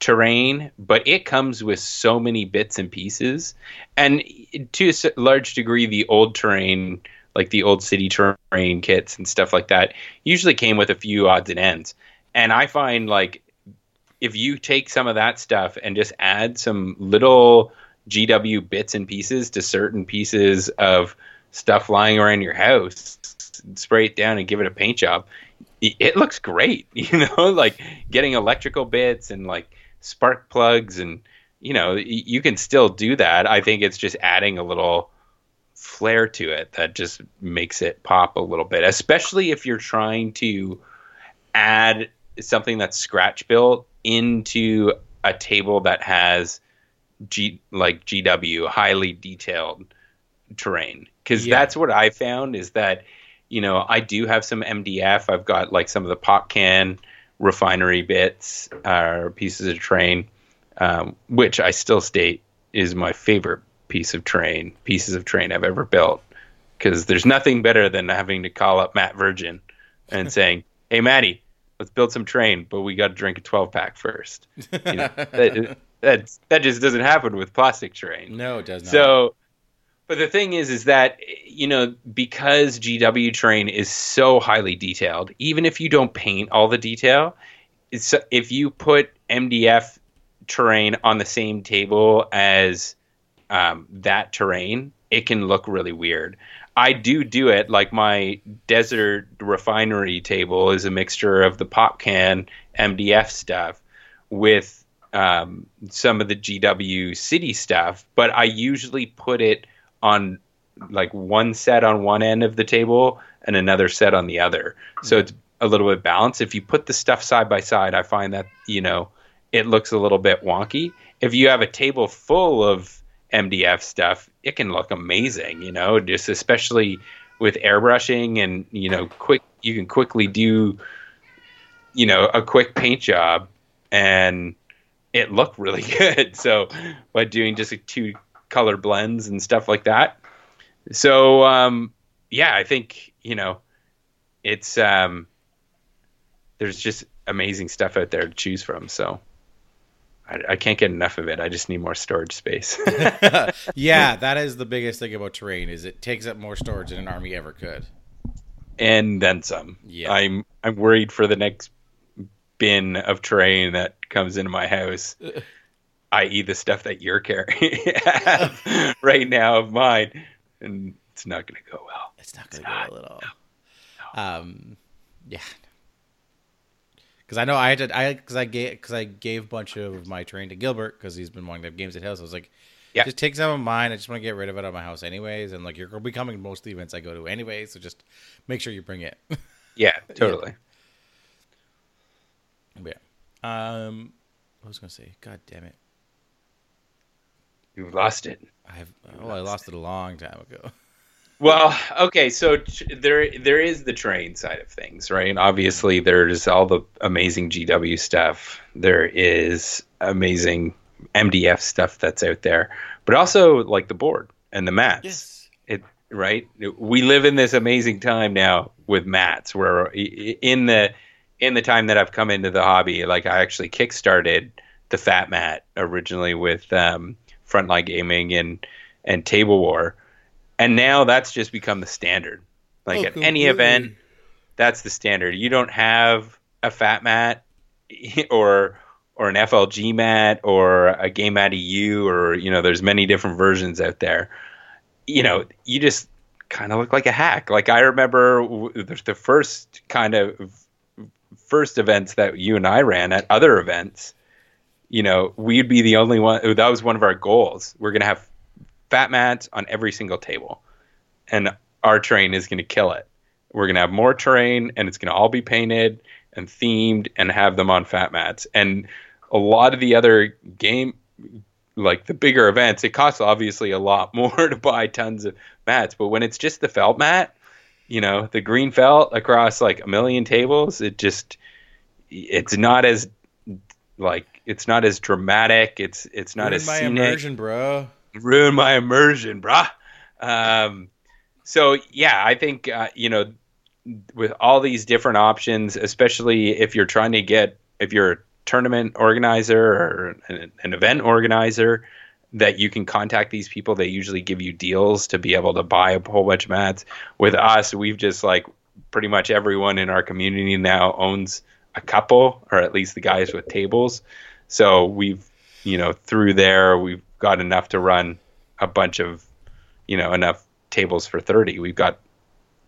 terrain, but it comes with so many bits and pieces. And to a large degree, the old terrain, like the old city terrain kits and stuff like that, usually came with a few odds and ends. And I find like if you take some of that stuff and just add some little GW bits and pieces to certain pieces of stuff lying around your house, spray it down and give it a paint job. It looks great, you know, like getting electrical bits and like spark plugs and you know, you can still do that. I think it's just adding a little flair to it that just makes it pop a little bit, especially if you're trying to add something that's scratch built into a table that has G like GW highly detailed terrain because Yeah. that's what I found is that you know I do have some MDF. I've got like some of the pop can refinery bits or pieces of train, um, which I still state is my favorite piece of train, pieces of train I've ever built because there's nothing better than having to call up Matt Virgin and saying, "Hey, Matty, let's build some train, but we got to drink a 12 pack first. You know, that, that that just doesn't happen with plastic train. no, it does not. So, but the thing is, is that you know because GW train is so highly detailed, even if you don't paint all the detail, if you put MDF terrain on the same table as um, that terrain, it can look really weird. I do do it like my desert refinery table is a mixture of the pop can MDF stuff with um, some of the GW city stuff, but I usually put it on like one set on one end of the table and another set on the other. So mm-hmm. it's a little bit balanced. If you put the stuff side by side, I find that, you know, it looks a little bit wonky. If you have a table full of MDF stuff, it can look amazing, you know, just especially with airbrushing and, you know, quick you can quickly do you know, a quick paint job and it looked really good. So by doing just like two color blends and stuff like that. So um yeah, I think, you know, it's um there's just amazing stuff out there to choose from. So I, I can't get enough of it. I just need more storage space. yeah, that is the biggest thing about terrain is it takes up more storage than an army ever could. and then some. Yeah. I'm I'm worried for the next bin of terrain that comes into my house, i.e., the stuff that you're carrying right now of mine, and it's not going to go well. It's not going to go well at all. Um, yeah. Because I know I had to, I because I gave because I gave a bunch of my terrain to Gilbert because he's been wanting to have games at house. I was like, Yeah. just take some of mine. I just want to get rid of it out of my house anyways, and like you're gonna be coming to most of the events I go to anyway, so just make sure you bring it. Yeah, totally. yeah. Um, what was gonna say? God damn it! You've lost it. I have oh I lost it a long time ago. Well, okay, so there there is the train side of things, right? Obviously, there's all the amazing GW stuff. There is amazing MDF stuff that's out there, but also like the board and the mats. It right. We live in this amazing time now with mats, where in the in the time that I've come into the hobby, like I actually kickstarted the Fat Mat originally with um, Frontline Gaming and and Table War and now that's just become the standard Like Oh, at any event, that's the standard. You don't have a fat mat or or an FLG mat or a game mat EU or you know there's many different versions out there. You know, you just kind of look like a hack. Like I remember the, the first kind of first events that you and I ran at other events. You know, we'd be the only one. Oh, that was one of our goals. We're gonna have fat mats on every single table, and our terrain is gonna kill it. We're gonna have more terrain, and it's gonna all be painted and themed, and have them on fat mats. And a lot of the other game, like the bigger events, it costs obviously a lot more to buy tons of mats. But when it's just the felt mat, you know, the green felt across like a million tables, it just it's not as like it's not as dramatic. It's it's not Ruined as my scenic immersion, bro. ruin my immersion, brah. Um, so yeah, I think uh, you know, with all these different options, especially if you're trying to get if you're a tournament organizer or an, an event organizer, that you can contact these people. They usually give you deals to be able to buy a whole bunch of mats. With us, we've just like pretty much everyone in our community now owns a couple, or at least the guys with tables. So we've, you know, through there, we've got enough to run a bunch of, you know, enough tables for 30. We've got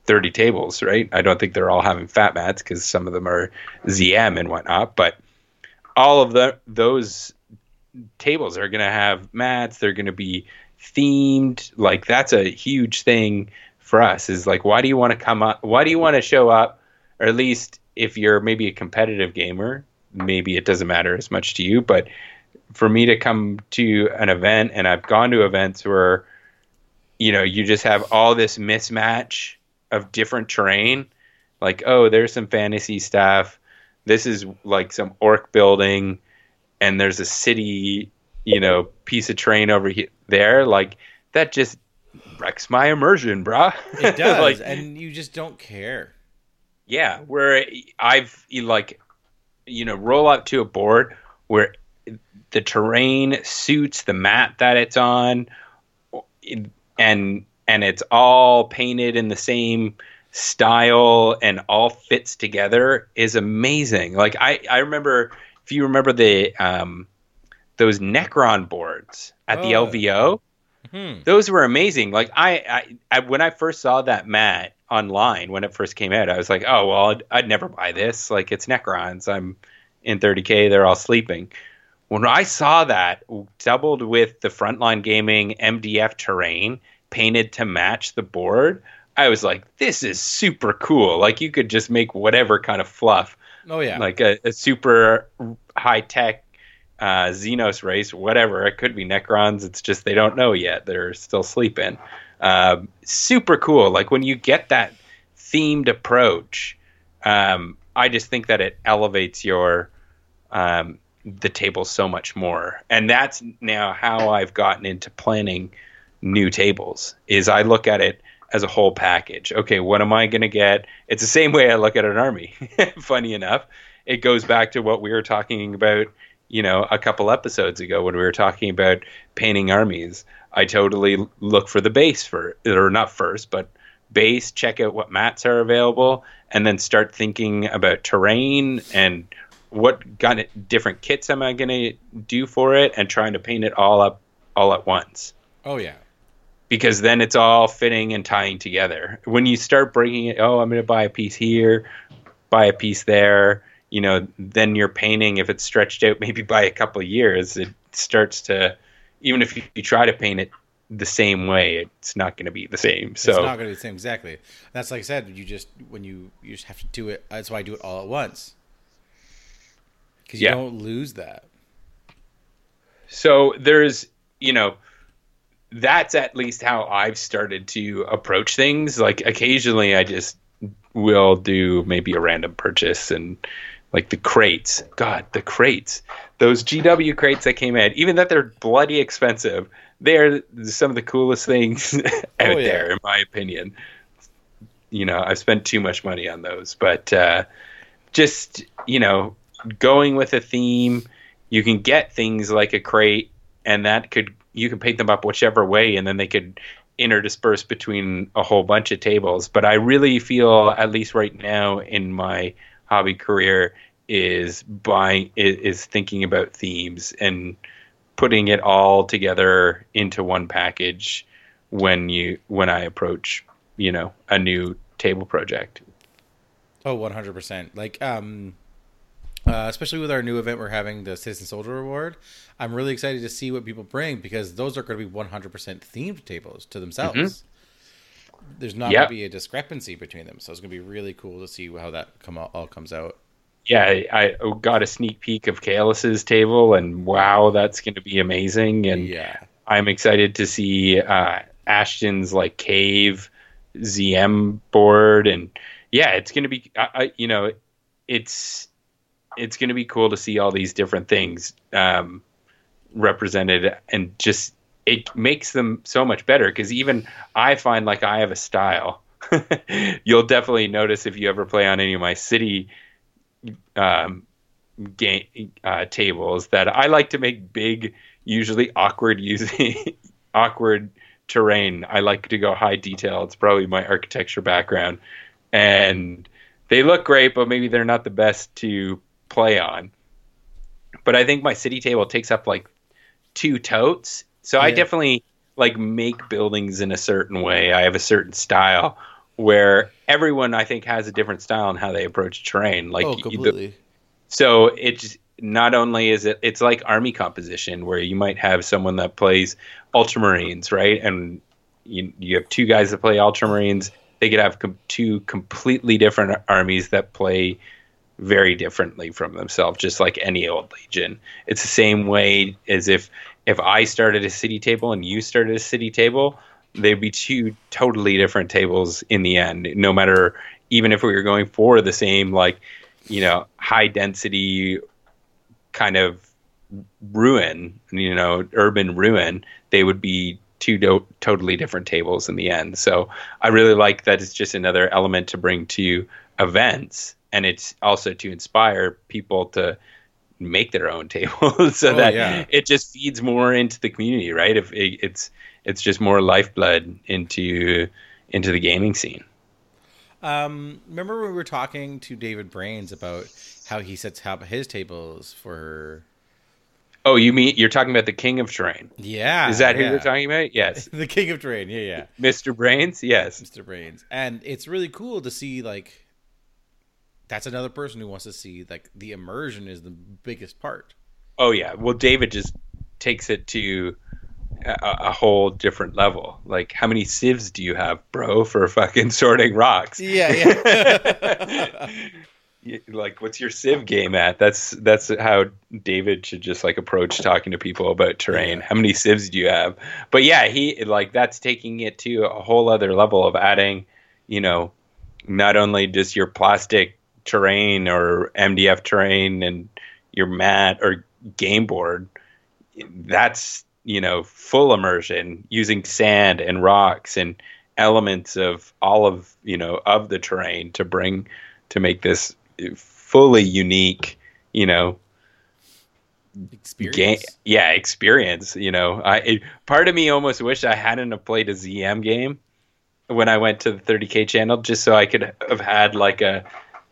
30 tables, right? I don't think they're all having fat mats because some of them are ZM and whatnot, but all of the those tables are going to have mats. They're going to be themed. Like that's a huge thing for us. Is like, why do you want to come up? Why do you want to show up? Or at least if you're maybe a competitive gamer, maybe it doesn't matter as much to you. But for me to come to an event, and I've gone to events where, you know, you just have all this mismatch of different terrain. Like, oh, there's some fantasy stuff. This is like some orc building, and there's a city, you know, piece of terrain over here there. Like that just wrecks my immersion, bruh. It does, like, and you just don't care. yeah, where I've like, you know, roll up to a board where the terrain suits the mat that it's on, and and it's all painted in the same style and all fits together is amazing. Like I I remember if you remember the um those Necron boards at the Oh. LVO Hmm. those were amazing. Like I, I, I, when I first saw that mat online when it first came out, I was like, oh well, I'd, I'd never buy this. Like it's Necrons. I'm in 30k. They're all sleeping. When I saw that doubled with the Frontline Gaming MDF terrain painted to match the board, I was like, this is super cool. Like you could just make whatever kind of fluff Oh yeah. like a, a super high tech uh, Xenos race, whatever. It could be Necrons. It's just they don't know yet. They're still sleeping. Um, super cool. Like when you get that themed approach, um, I just think that it elevates your um, the table so much more. And that's now how I've gotten into planning new tables. Is I look at it as a whole package. Okay, what am I going to get? It's the same way I look at an army. Funny enough, it goes back to what we were talking about, you know, a couple episodes ago when we were talking about painting armies. I totally look for the base for or not first, but base, check out what mats are available and then start thinking about terrain and what kind of different kits am I going to do for it and trying to paint it all up all at once oh yeah. because then it's all fitting and tying together. When you start breaking it, oh, I'm going to buy a piece here, buy a piece there, you know, then you're painting, if it's stretched out maybe by a couple of years, it starts to, even if you, you try to paint it the same way, it's not going to be the same. So, it's not going to be the same exactly. That's like I said. You just when you you just have to do it. That's why I do it all at once. Because you Yeah. don't lose that. so there's, you know, that's at least how I've started to approach things. Like occasionally I just will do maybe a random purchase and like the crates. God, the crates. Those GW crates that came in, even that they're bloody expensive, they're some of the coolest things out Oh, yeah. there, in my opinion. You know, I've spent too much money on those, but uh, just you know, going with a theme, you can get things like a crate, and that could you can paint them up whichever way, and then they could interdispersed between a whole bunch of tables. But I really feel, at least right now in my hobby career, is buying is, thinking about themes and putting it all together into one package when you when I approach you know a new table project. Oh, 100%. Like um uh, especially with our new event we're having the Citizen Soldier Award, I'm really excited to see what people bring because those are going to be 100% themed tables to themselves. There's not yep. going to be a discrepancy between them, so it's going to be really cool to see how that come all, all comes out. Yeah, I, I got a sneak peek of Kalis's table, and wow, that's going to be amazing. And yeah, I'm excited to see uh, Ashton's like cave ZM board, and yeah, it's going to be, I, you know, it's it's going to be cool to see all these different things um, represented and just it makes them so much better because even I find like I have a style. You'll definitely notice if you ever play on any of my city um, game uh, tables that I like to make big, usually awkward using awkward terrain. I like to go high detail. It's probably my architecture background, and they look great, but maybe they're not the best to play on. But I think my city table takes up like two totes. So yeah. I definitely like make buildings in a certain way. I have a certain style where everyone I think has a different style in how they approach terrain. Like oh, completely. So it's not only is it it's like army composition where you might have someone that plays ultramarines, right? And you you have two guys that play ultramarines. They could have com- two completely different armies that play very differently from themselves, just like any old legion. It's the same way as if if I started a city table and you started a city table, they'd be two totally different tables in the end. No matter even if we were going for the same like you know high density kind of ruin, you know, urban ruin, they would be two do- totally different tables in the end. So I really like that it's just another element to bring to events and it's also to inspire people to make their own tables so oh, that yeah. it just feeds more into the community right if it, it's it's just more lifeblood into into the gaming scene um remember when we were talking to david brains about how he sets up his tables for Oh, you mean you're talking about the King of Terrain? Yeah. Is that who yeah. you're talking about? Yes. the King of Terrain. Yeah, yeah. Mr. Brains. Yes. Mr. Brains, and it's really cool to see like that's another person who wants to see like the immersion is the biggest part. Oh yeah, well David just takes it to a, a, whole different level. Like, how many sieves do you have, bro, for fucking sorting rocks? Yeah, yeah. like, what's your sieve game at? That's that's how David should just like approach talking to people about terrain. How many sieves do you have? But yeah, he like that's taking it to a whole other level of adding, you know, not only just your plastic terrain or MDF terrain and your mat or game board, that's you know full immersion using sand and rocks and elements of all of you know of the terrain to bring to make this fully unique you know experience? game, yeah experience you know. I it, part of me almost wish i hadn't have played a zm game when i went to the 30k channel just so i could have had like a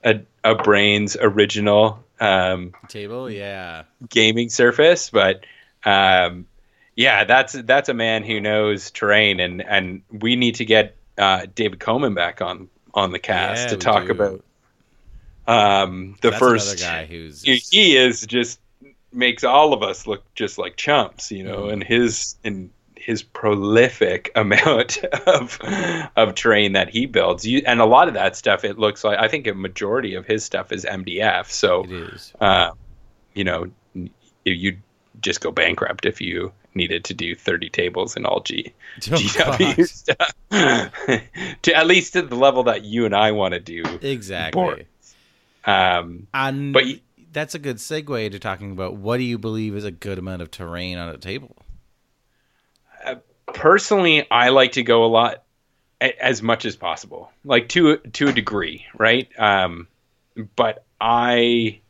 a, a brains original um, table, yeah, gaming surface. But um, yeah, that's that's a man who knows terrain, and and we need to get uh, David Coman back on on the cast yeah, to talk do. about um, the that's first guy who's just... he is just makes all of us look just like chumps, you know, mm. and his and his prolific amount of of terrain that he builds. You, and a lot of that stuff, it looks like I think a majority of his stuff is MDF. So it is. Uh, you know, you'd just go bankrupt if you needed to do 30 tables in all G oh, GW stuff. to at least to the level that you and I want to do. Exactly. Um, and but that's a good segue to talking about what do you believe is a good amount of terrain on a table? Personally, I like to go a lot as much as possible, like to to a degree, right? Um, but I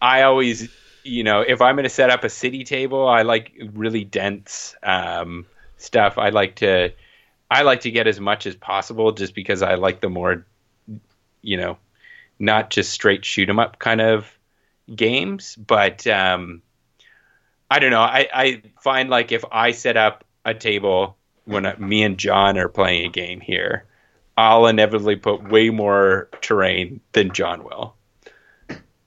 I always, you know, if I'm going to set up a city table, I like really dense um, stuff. I like to I like to get as much as possible just because I like the more you know, not just straight shoot 'em up kind of games, but um I don't know. I, I find like if I set up a table when me and John are playing a game here, I'll inevitably put way more terrain than John will.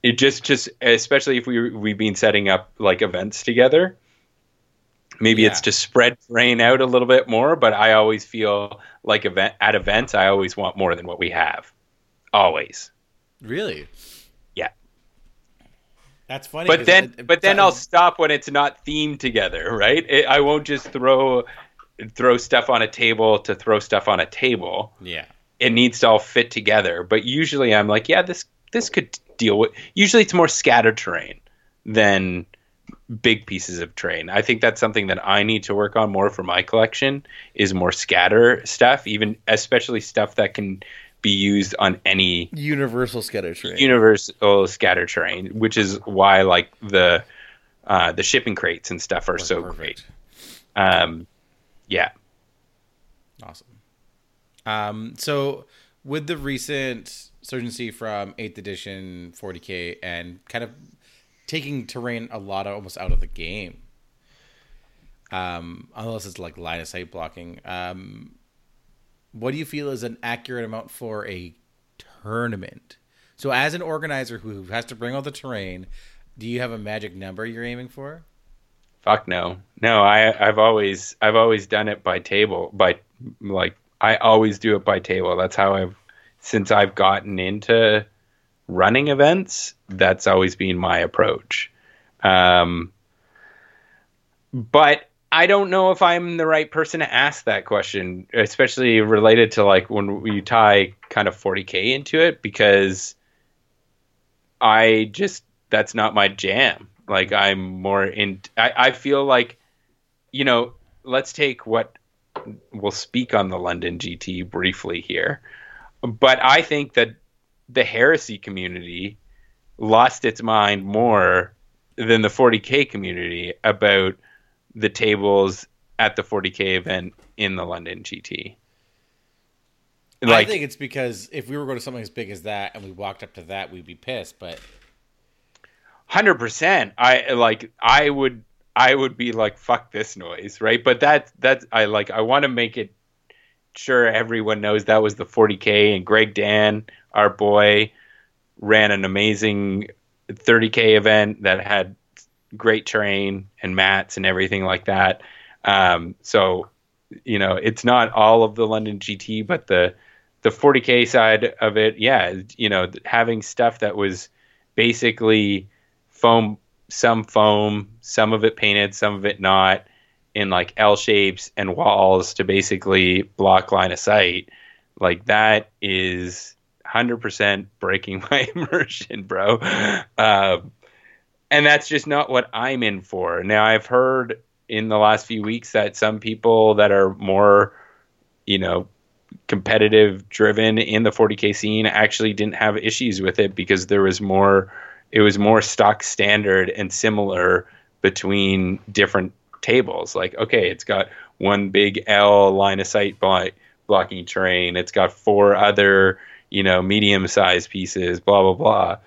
It just just especially if we we've been setting up like events together. Maybe yeah. it's to spread terrain out a little bit more, but I always feel like event at events I always want more than what we have. Always. Really? That's funny. But then, it, but then I'll stop when it's not themed together, right? It, I won't just throw throw stuff on a table to throw stuff on a table. Yeah. It needs to all fit together. But usually I'm like, yeah, this this could deal with usually it's more scattered terrain than big pieces of terrain. I think that's something that I need to work on more for my collection is more scatter stuff, even especially stuff that can be used on any universal scatter terrain. Universal scatter terrain, which is why like the uh, the shipping crates and stuff are that's so perfect. great. Um, yeah. Awesome. Um, so with the recent Surgency from 8th edition 40k and kind of taking terrain a lot of, almost out of the game, um, unless it's like line of sight blocking, um, what do you feel is an accurate amount for a tournament? So as an organizer who has to bring all the terrain, do you have a magic number you're aiming for? Fuck no, no. I I've always I've always done it by table by like I always do it by table. That's how I've since I've gotten into running events. That's always been my approach. Um, but I don't know if I'm the right person to ask that question, especially related to like when you tie kind of 40k into it, because I just that's not my jam. Like I'm more in. I, I feel like, you know, let's take what we'll speak on the London GT briefly here, but I think that the heresy community lost its mind more than the 40k community about the tables at the 40k event in the London GT. Like, I think it's because if we were going to something as big as that and we walked up to that, we'd be pissed. But hundred percent. I like. I would. I would be like, "Fuck this noise," right? But that that's I like. I want to make it sure everyone knows that was the 40k and Greg Dan, our boy, ran an amazing 30k event that had great terrain and mats and everything like that. Um, so, you know, it's not all of the London GT, but the the 40k side of it, yeah, you know, having stuff that was basically foam, some foam, some of it painted, some of it not, in like L shapes and walls to basically block line of sight. Like that is 100% breaking my immersion, bro. Uh, and that's just not what I'm in for. Now, I've heard in the last few weeks that some people that are more, you know, competitive driven in the 40k scene actually didn't have issues with it because there was more it was more stock standard and similar between different tables. Like, okay, it's got one big L line of sight block, blocking terrain. It's got four other, you know, medium sized pieces, blah, blah, blah.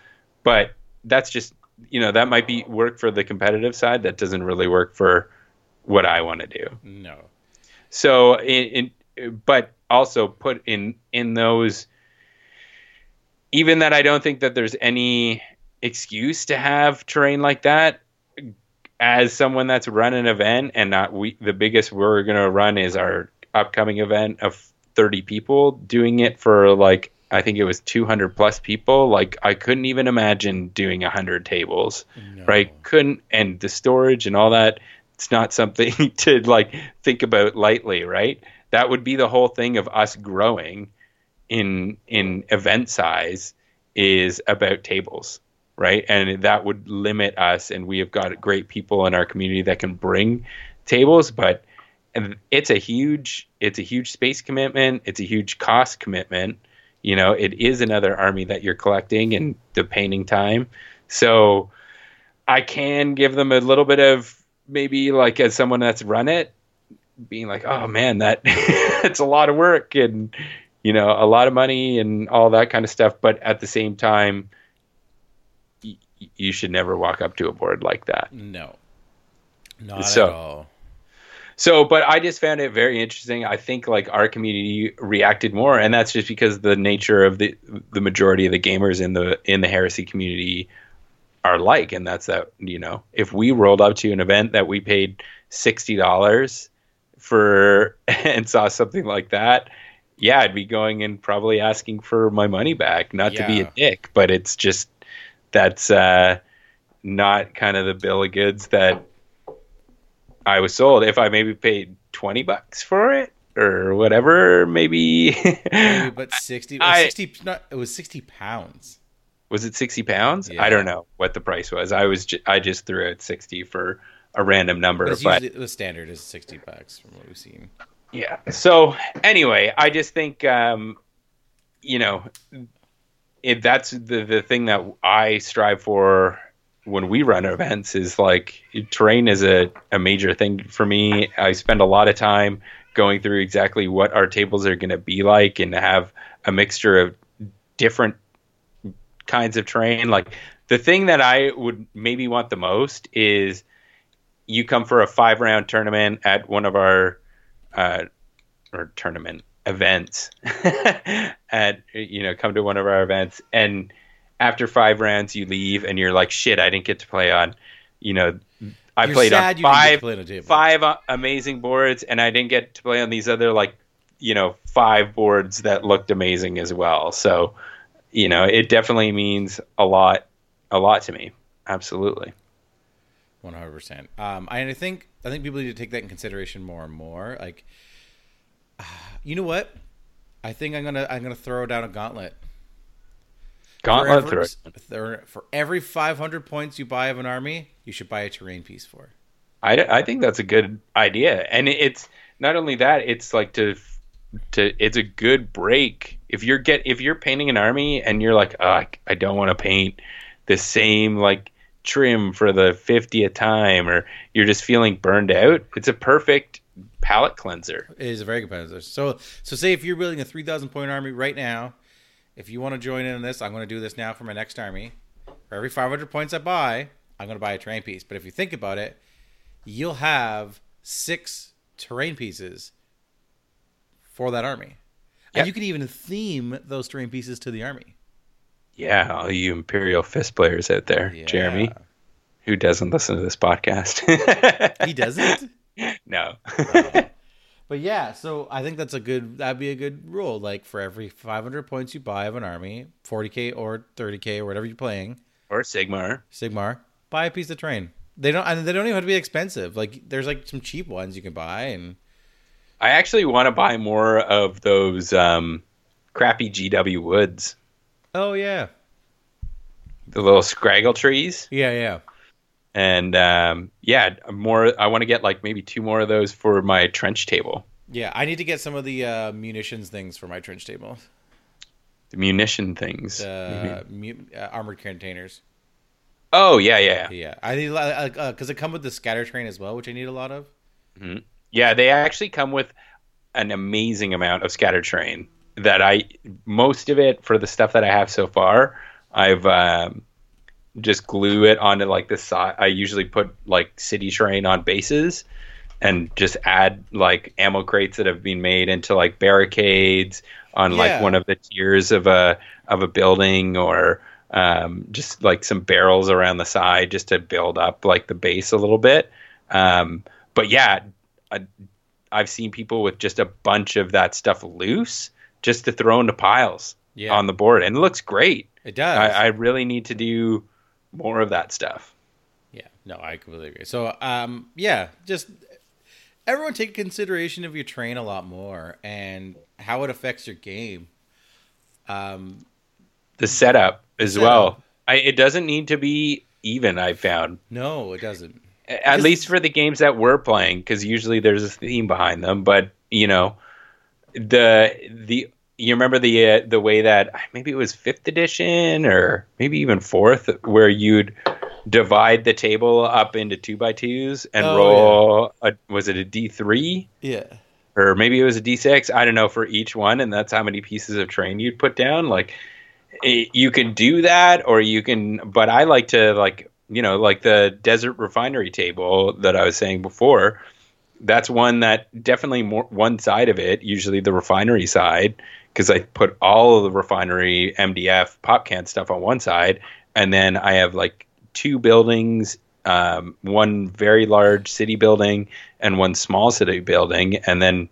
But that's just, you know, that might be work for the competitive side. That doesn't really work for what I want to do. No. So, in, in, but also put in, in those, even that I don't think that there's any excuse to have terrain like that as someone that's run an event and not we the biggest we're going to run is our upcoming event of 30 people doing it for like I think it was 200 plus people. Like I couldn't even imagine doing 100 tables, no. right? Couldn't, and the storage and all that. It's not something to like think about lightly, right? That would be the whole thing of us growing in in event size is about tables right? And that would limit us. And we have got great people in our community that can bring tables, but it's a huge it's a huge space commitment. It's a huge cost commitment. You know, it is another army that you're collecting and the painting time. So I can give them a little bit of maybe like as someone that's run it, being like, oh man, that it's a lot of work and you know a lot of money and all that kind of stuff. But at the same time, y- you should never walk up to a board like that. No, not So- at all. So, but I just found it very interesting. I think like our community reacted more, and that's just because the nature of the the majority of the gamers in the in the heresy community are like, and that's that you know if we rolled up to an event that we paid sixty dollars for and saw something like that, yeah, I'd be going and probably asking for my money back. Not to be a dick, but it's just that's uh, not kind of the bill of goods that I was sold. If I maybe paid twenty bucks for it or whatever, maybe Maybe, but sixty, I- sixty. Not, it was sixty pounds. was it sixty pounds? Yeah. I don't know what the price was. I was ju- I just threw out sixty for a random number, But but usually the standard is sixty bucks from what we've seen. yeah. So anyway, I just think um, you know if that's the the thing that I strive for when we run events is like terrain is a, a major thing for me. I spend a lot of time going through exactly what our tables are going to be like and have a mixture of different kinds of terrain. Like the thing that I would maybe want the most is you come for a five round tournament at one of our uh, or tournament events at you know come to one of our events and after five rounds you leave and you're like shit I didn't get to play on you know I You're played on you didn't get to five play on five uh, amazing boards and I didn't get to play on these other like you know five boards that looked amazing as well so you know it definitely means a lot a lot to me absolutely One hundred percent. Um, I think I think people need to take that in consideration more and more. Like, you know what? I think I'm gonna I'm gonna throw down a gauntlet. Gauntlet for every, for- for every 500 points you buy of an army, you should buy a terrain piece for. I, I think that's a good idea, and it's not only that; it's like to to it's a good break if you're get if you're painting an army and you're like, oh, I, I don't want to paint the same like trim for the 50th time, or you're just feeling burned out. It's a perfect palette cleanser. It is a very competitive. So, so say if you're building a 3,000 point army right now, if you want to join in on this, I'm going to do this now for my next army. For every 500 points I buy, I'm going to buy a terrain piece. But if you think about it, you'll have six terrain pieces for that army. And you can even theme those terrain pieces to the army. Yeah, all you Imperial Fist players out there, Yeah. Jeremy, who doesn't listen to this podcast. He doesn't? no. But yeah, so I think that's a good. That'd be a good rule. Like for every 500 points you buy of an army, 40k or 30k or whatever you're playing, or Sigmar. Sigmar, buy a piece of terrain. They don't. And they don't even have to be expensive. Like there's like some cheap ones you can buy, and I actually want to buy more of those um, crappy GW woods, oh yeah, the little scraggle trees, yeah, yeah. And um, yeah, more. I want to get like maybe two more of those for my trench table, Yeah, I need to get some of the uh, munitions things for my trench table. the munition things. The mu- uh, armored containers. oh yeah, yeah, Yeah, I need like because it come with the scatter train as well, which I need a lot of. yeah. They actually come with an amazing amount of scatter train that I most of it for the stuff that I have so far. I've um, just glue it onto like the side. I usually put like city train on bases and just add like ammo crates that have been made into like barricades on Yeah. like one of the tiers of a of a building or um, just like some barrels around the side just to build up like the base a little bit. Um, but yeah, I, I've seen people with just a bunch of that stuff loose just to throw into piles Yeah, on the board, and it looks great. it does. I, I really need to do more of that stuff. Yeah, no, I completely agree. So, um, yeah, just everyone take consideration of your train a lot more and how it affects your game. Um, The setup as setup. well. I, it doesn't need to be even. I've found no, it doesn't. at Because- least for the games that we're playing, because usually there's a theme behind them. But you know, the the you remember the uh, the way that maybe it was fifth edition or maybe even fourth, where you'd divide the table up into two by twos and Oh, roll. A, was it a D three? Yeah. or maybe it was a d6 i don't know for each one and that's how many pieces of train you'd put down like it, you can do that or you can but i like to like you know like the desert refinery table that i was saying before that's one that definitely more one side of it usually the refinery side because i put all of the refinery mdf pop can stuff on one side and then i have like two buildings um, one very large city building and one small city building and then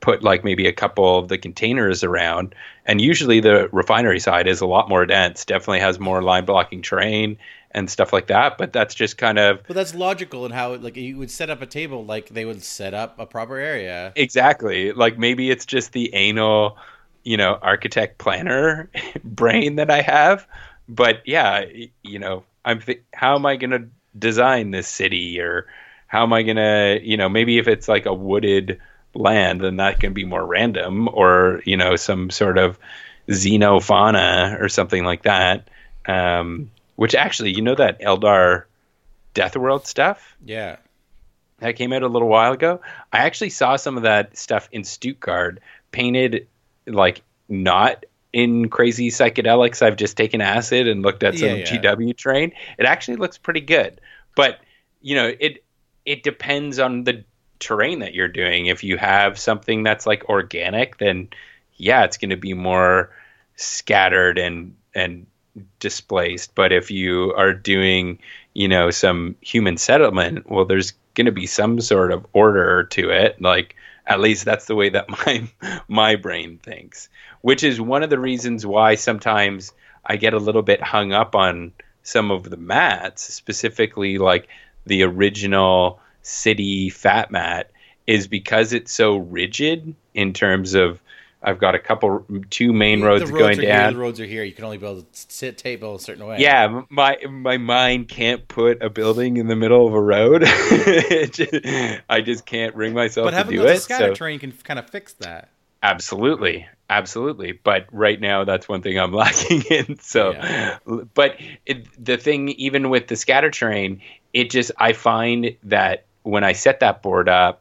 put like maybe a couple of the containers around and usually the refinery side is a lot more dense definitely has more line blocking terrain and stuff like that but that's just kind of But that's logical in how like you would set up a table like they would set up a proper area. exactly like maybe it's just the anal you know architect planner brain that i have. But yeah you know i'm th- how am i going to design this city? Or how am i going to you know maybe if it's like a wooded land then that can be more random. Or you know some sort of xenofauna or something like that. Um which actually you know that eldar death world stuff? Yeah. that came out a little while ago. I actually saw some of that stuff in Stuttgart painted like not in crazy psychedelics. I've just taken acid and looked at some Yeah, yeah. GW train. It actually looks pretty good. But, you know, it it depends on the terrain that you're doing. If you have something that's like organic, then yeah, it's going to be more scattered and and displaced. But if you are doing, you know, some human settlement, well, there's going to be some sort of order to it. Like at least that's the way that my my brain thinks. Which is one of the reasons why sometimes I get a little bit hung up on some of the mats, specifically like the original city fat mat, is because it's so rigid in terms of I've got a couple two main roads, the going are down. Here, the roads are here. You can only build a sit table a certain way. Yeah, my my mind can't put a building in the middle of a road. Just- I just can't bring myself But to having do the it. scatter So terrain can kind of fix that. absolutely, absolutely. But right now, that's one thing I'm lacking in. So, Yeah. but it, the thing, even with the scatter terrain, it just I find that when I set that board up.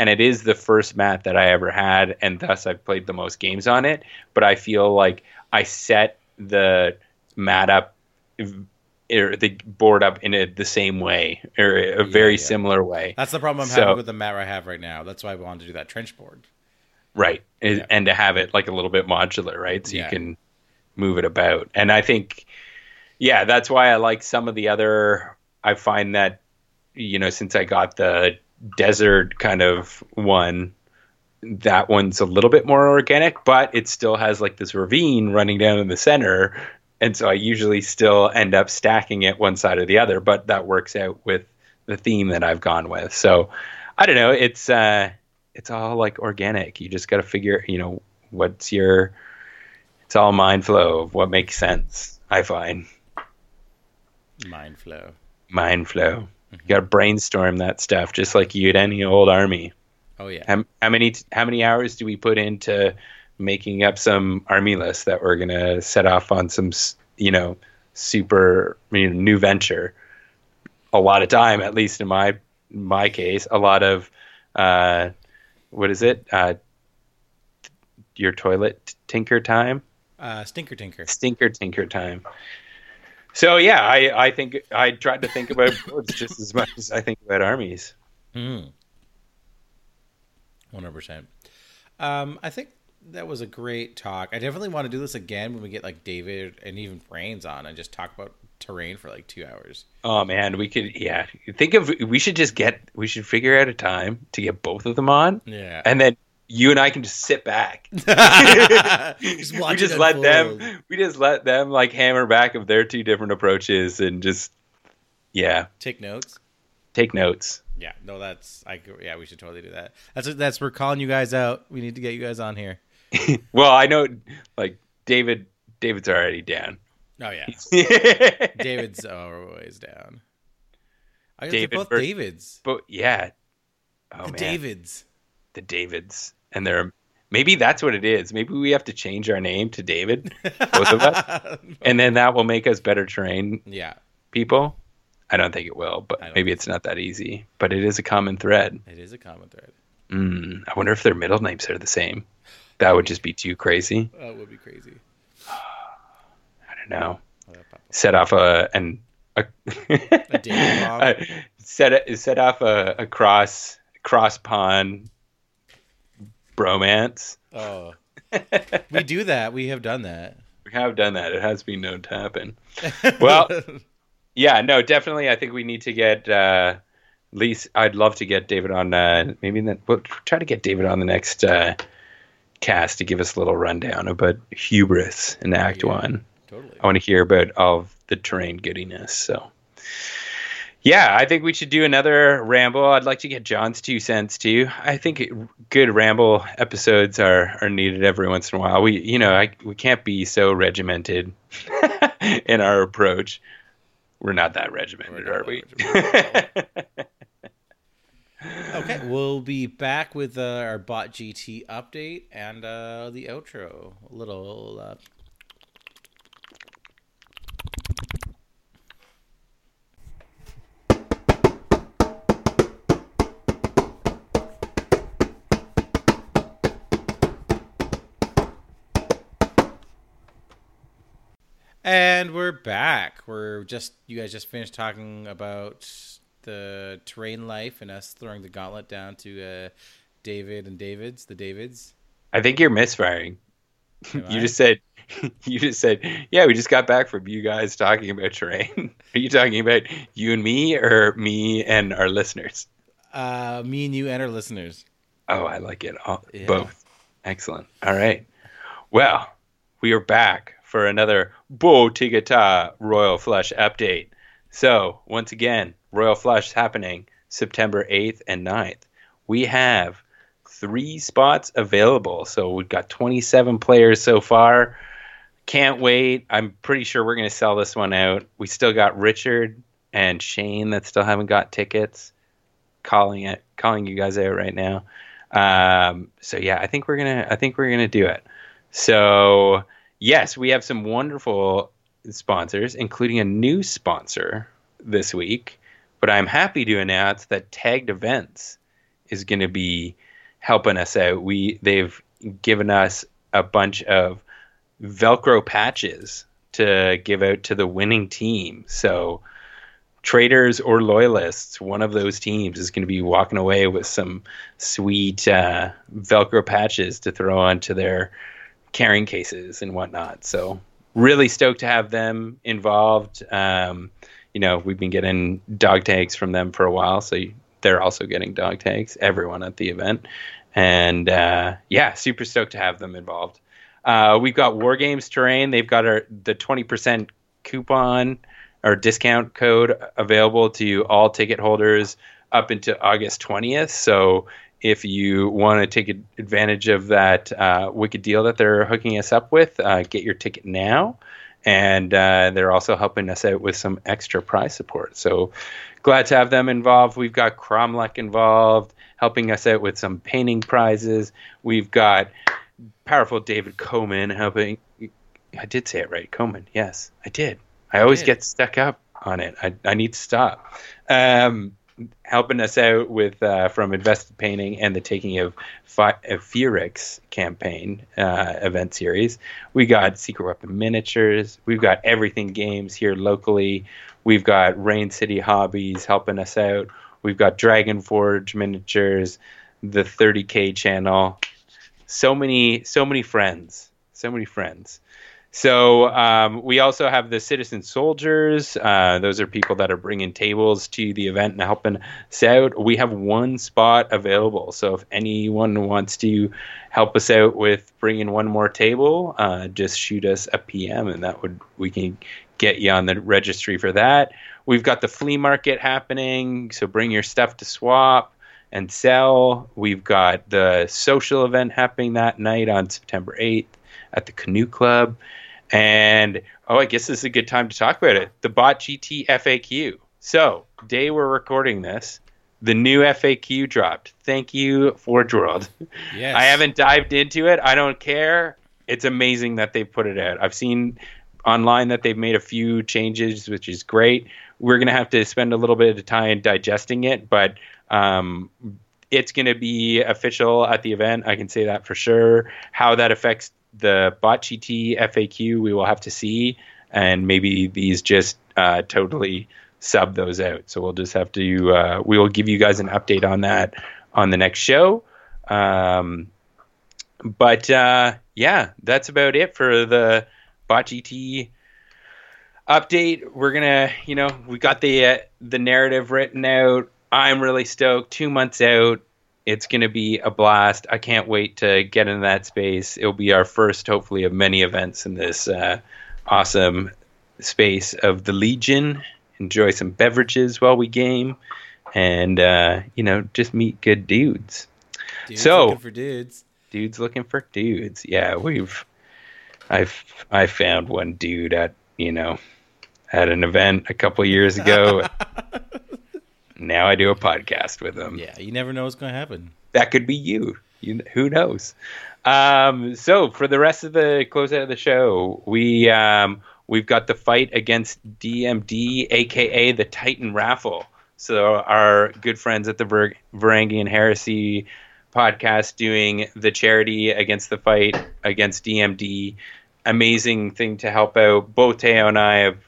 And it is the first mat that I ever had, and thus I've played the most games on it. But I feel like I set the mat up or the board up in a, the same way or a very yeah. similar way. That's the problem I'm So- having with the mat I have right now. That's why I wanted to do that trench board. Right. And- Yeah. And to have it like a little bit modular, right? So Yeah. you can move it about. And I think, yeah, that's why I like some of the other. I find that, you know, since I got the desert kind of one, that one's a little bit more organic, but it still has like this ravine running down in the center. And so I usually still end up stacking it one side or the other, but that works out with the theme that I've gone with. So I don't know. It's, uh, it's all like organic. You just got to figure, you know, what's your, it's all mind flow of what makes sense. I find Mind flow. mind flow. You got to brainstorm that stuff just like you'd any old army. Oh yeah. How, how many how many hours do we put into making up some army list that we're gonna set off on some you know super you know, new venture? A lot of time, at least in my my case, a lot of uh, what is it? Uh, your toilet tinker time, Uh, stinker tinker. stinker tinker time. So yeah, I I think I tried to think about boards just as much as I think about armies. Mm. One hundred percent. Um, I think that was a great talk. I definitely want to do this again when we get like David and even Brains on and just talk about terrain for like two hours. Oh man, we could yeah. Think of we should just get we should figure out a time to get both of them on, Yeah. and then you and I can just sit back. just we just let unfold. them we just let them like hammer back of their two different approaches and just yeah take notes. take notes. Yeah, no, that's I. Yeah, we should totally do that. That's that's we're calling you guys out. We need to get you guys on here. Well, I know like David David's already down. Oh yeah, David's always down. I David both Davids. yeah, oh the man, Davids. the Davids and they're maybe that's what it is. Maybe we have to change our name to David, both of us, and then that will make us better trained yeah, people. I don't think it will, but maybe it's not that easy. But it is a common thread. It is a common thread. Mm, I wonder if their middle names are the same. That would just be too crazy. That would be crazy. I don't know. Set off a an a, A a- set set off a, a cross cross pond bromance. Oh, we do that. We have done that. We have done that. It has been known to happen. Well, Yeah, no, definitely. I think we need to get uh, at least. I'd love to get David on. Uh, maybe then we'll try to get David on the next uh, cast to give us a little rundown about hubris in Act Yeah. One. totally. I want to hear about all of the terrain goodiness. So, yeah, I think we should do another ramble. I'd like to get John's two cents too. I think it, good ramble episodes are are needed every once in a while. We, you know, I, we can't be so regimented in our approach. We're not that regimented, not are we? that Okay, we'll be back with uh, our Bot GT update and uh, the outro. A little. Uh... And we're back. We're just you guys just finished talking about the terrain life and us throwing the gauntlet down to uh, David and David's, the Davids. I think you're misfiring. Am You I? just said, you just said, yeah, we just got back from you guys talking about terrain. Are you talking about you and me, or me and our listeners? uh, me and you and our listeners. Oh, I like it. All, Yeah. Both. Excellent. All right. Well, we are back for another BotGT Royal Flush update. So, once again, Royal Flush is happening September 8th and 9th. We have three spots available. So, we've got 27 players so far. Can't wait. I'm pretty sure we're going to sell this one out. We still got Richard and Shane that still haven't got tickets. Calling it, calling you guys out right now. Um, so yeah, I think we're gonna I think we're gonna do it. So yes, we have some wonderful sponsors, including a new sponsor this week. But I'm happy to announce that Tagged Events is going to be helping us out. We they've given us a bunch of Velcro patches to give out to the winning team. So traders or loyalists, one of those teams is going to be walking away with some sweet uh, Velcro patches to throw onto their carrying cases and whatnot. So really stoked to have them involved. Um, you know, we've been getting dog tags from them for a while, so they're also getting dog tags. Everyone at the event, and uh, yeah, super stoked to have them involved. Uh, we've got War Games Terrain. They've got our the twenty percent coupon or discount code available to all ticket holders up into August 20th. So if you want to take advantage of that uh, wicked deal that they're hooking us up with, uh, get your ticket now. And uh, they're also helping us out with some extra prize support. So glad to have them involved. We've got Kromlech involved, helping us out with some painting prizes. We've got powerful David Coman helping. I did say it right, Coman. Yes, I did. I always did. get stuck up on it. I, I need to stop. Um, helping us out with uh, from Invested Painting and the Taking of, Fi- campaign uh, event series. We got Secret Weapon miniatures. We've got Everything Games here locally. We've got Rain City Hobbies helping us out. We've got Dragon Forge miniatures, the 30k channel. So many, so many friends. So many friends. So um, we also have the citizen soldiers. Uh, those are people that are bringing tables to the event and helping us out. We have one spot available. So if anyone wants to help us out with bringing one more table, uh, just shoot us a PM, and that would we can get you on the registry for that. We've got the flea market happening. So bring your stuff to swap and sell. We've got the social event happening that night on September 8th at the Canoe Club. And oh, I guess this is a good time to talk about it. The Bot GT FAQ. So, day we're recording this, the new FAQ dropped. Thank you, Forge World. Yes. I haven't dived into it. I don't care. It's amazing that they put it out. I've seen online that they've made a few changes, which is great. we're gonna have to spend a little bit of time digesting it, but um, it's gonna be official at the event. I can say that for sure. How that affects the BotGT FAQ, we will have to see, and maybe these just uh, totally sub those out. So we'll just have to. Uh, we will give you guys an update on that on the next show. Um, but uh, yeah, that's about it for the BotGT update. We're gonna, you know, we got the uh, the narrative written out. I'm really stoked. Two months out, it's gonna be a blast. I can't wait to get into that space. It'll be our first, hopefully, of many events in this uh, awesome space of the Legion. Enjoy some beverages while we game, and uh, you know, just meet good dudes. Dudes So- looking for dudes. dudes looking for dudes. Yeah, we've I've I found one dude at you know at an event a couple years ago. now I do a podcast with him. Yeah, you never know what's going to happen. That could be you. You who knows? Um, so for the rest of the closeout of the show, we um, we've got the fight against DMD, aka the Titan Raffle. So our good friends at the Ver- Varangian Heresy podcast doing the charity against the fight against DMD. Amazing thing to help out. Both Teo and I have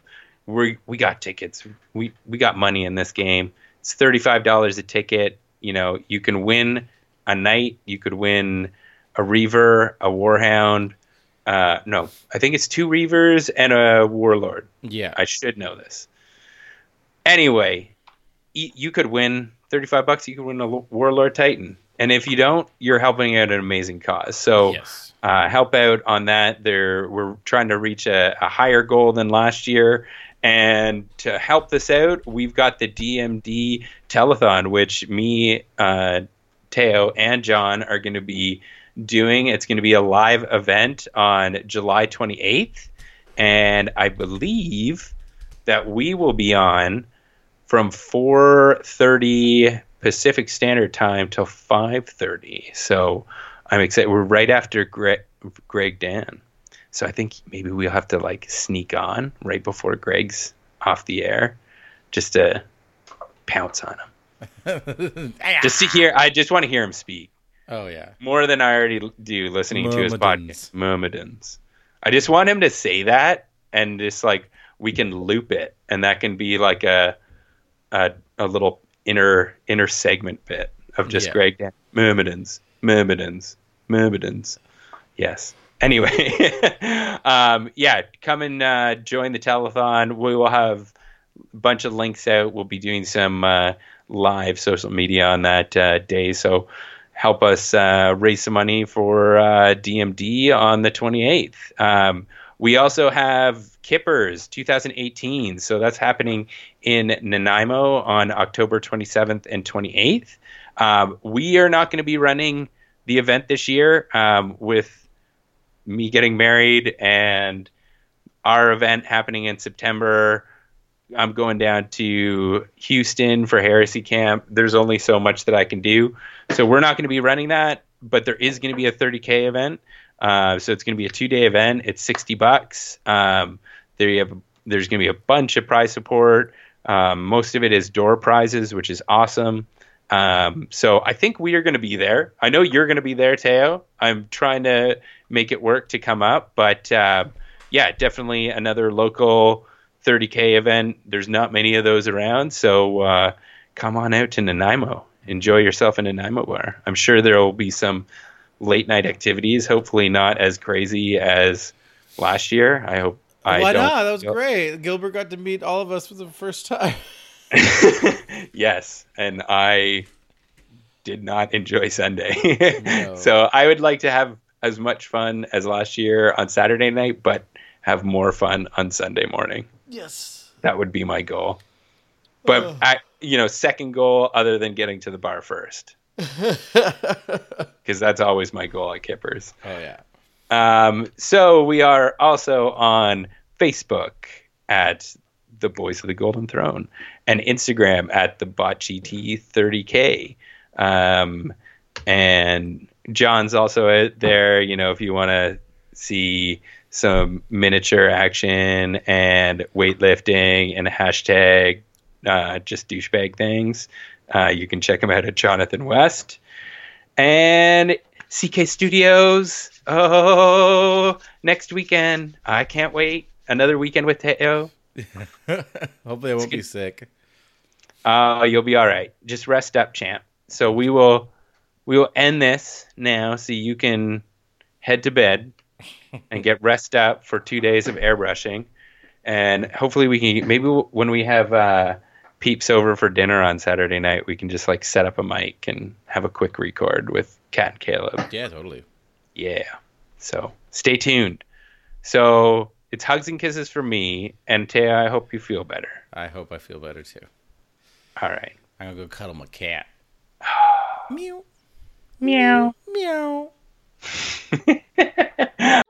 we we got tickets. We we got money in this game. It's thirty five dollars a ticket. You know, you can win a knight. You could win a reaver, a warhound. Uh, no, I think it's two reavers and a warlord. Yeah. I should know this. Anyway, you could win 35 bucks. You could win a Warlord Titan. And if you don't, you're helping out an amazing cause. So yes. uh, help out on that. There, we're trying to reach a, a higher goal than last year. And to help this out, we've got the DMD telethon, which me, uh, Teo, and John are going to be doing. It's going to be a live event on July 28th. And I believe that we will be on from 4:30 Pacific Standard Time till 5:30. So I'm excited. We're right after Greg, Greg Dan. So I think maybe we'll have to like sneak on right before Greg's off the air just to pounce on him. Just to hear I just want to hear him speak oh yeah. more than I already do listening to his podcast. Myrmidons. I just want him to say that and just like we can loop it and that can be like a a, a little inner inner segment bit of just Yeah. Greg Dan. Myrmidons, Myrmidons, Myrmidons. Yes. Anyway, um, yeah, come and uh, join the telethon. We will have a bunch of links out. We'll be doing some uh, live social media on that uh, day. So help us uh, raise some money for uh, DMD on the 28th. Um, we also have Kippers 2018. So that's happening in Nanaimo on October 27th and 28th. Um, we are not going to be running the event this year um, with me getting married and our event happening in September. I'm going down to Houston for Heresy Camp. There's only so much that I can do. So we're not going to be running that, but there is going to be a 30K event. Uh, so it's going to be a two day event. It's 60 bucks. Um, there you have, there's going to be a bunch of prize support. Um, most of it is door prizes, which is awesome. Um, so I think we are going to be there. I know you're going to be there, Teo. I'm trying to make it work to come up, but uh, yeah, definitely another local 30k event. There's not many of those around, so uh, come on out to Nanaimo. Enjoy yourself in Nanaimo. Bar. I'm sure there will be some late night activities. Hopefully, not as crazy as last year. I hope. I Why don't not? That was great. Gilbert got to meet all of us for the first time. yes, and I did not enjoy Sunday. No. so I would like to have as much fun as last year on Saturday night, but have more fun on Sunday morning. yes. That would be my goal. But Ugh. I, you know, second goal other than getting to the bar first, because that's always my goal at Kippers. Oh yeah. Um, so we are also on Facebook at the Boys of the Golden Throne and Instagram at the BotGT30K. Um, and John's also out there, you know, if you want to see some miniature action and weightlifting and hashtag uh, just douchebag things. Uh, you can check him out at Jonathan West and CK Studios. Oh, next weekend! I can't wait. Another weekend with Teo. Hopefully, I won't be sick. Uh, you'll be all right. Just rest up, champ. So we will we will end this now, so you can head to bed and get rest up for two days of airbrushing, and hopefully we can maybe when we have uh, peeps over for dinner on Saturday night, we can just like set up a mic and have a quick record with Cat and Caleb. Yeah, totally. Yeah. So stay tuned. So it's hugs and kisses for me, and Taya, I hope you feel better. I hope I feel better too. All right. I'm gonna go cuddle my cat. Meow. Meow. Meow.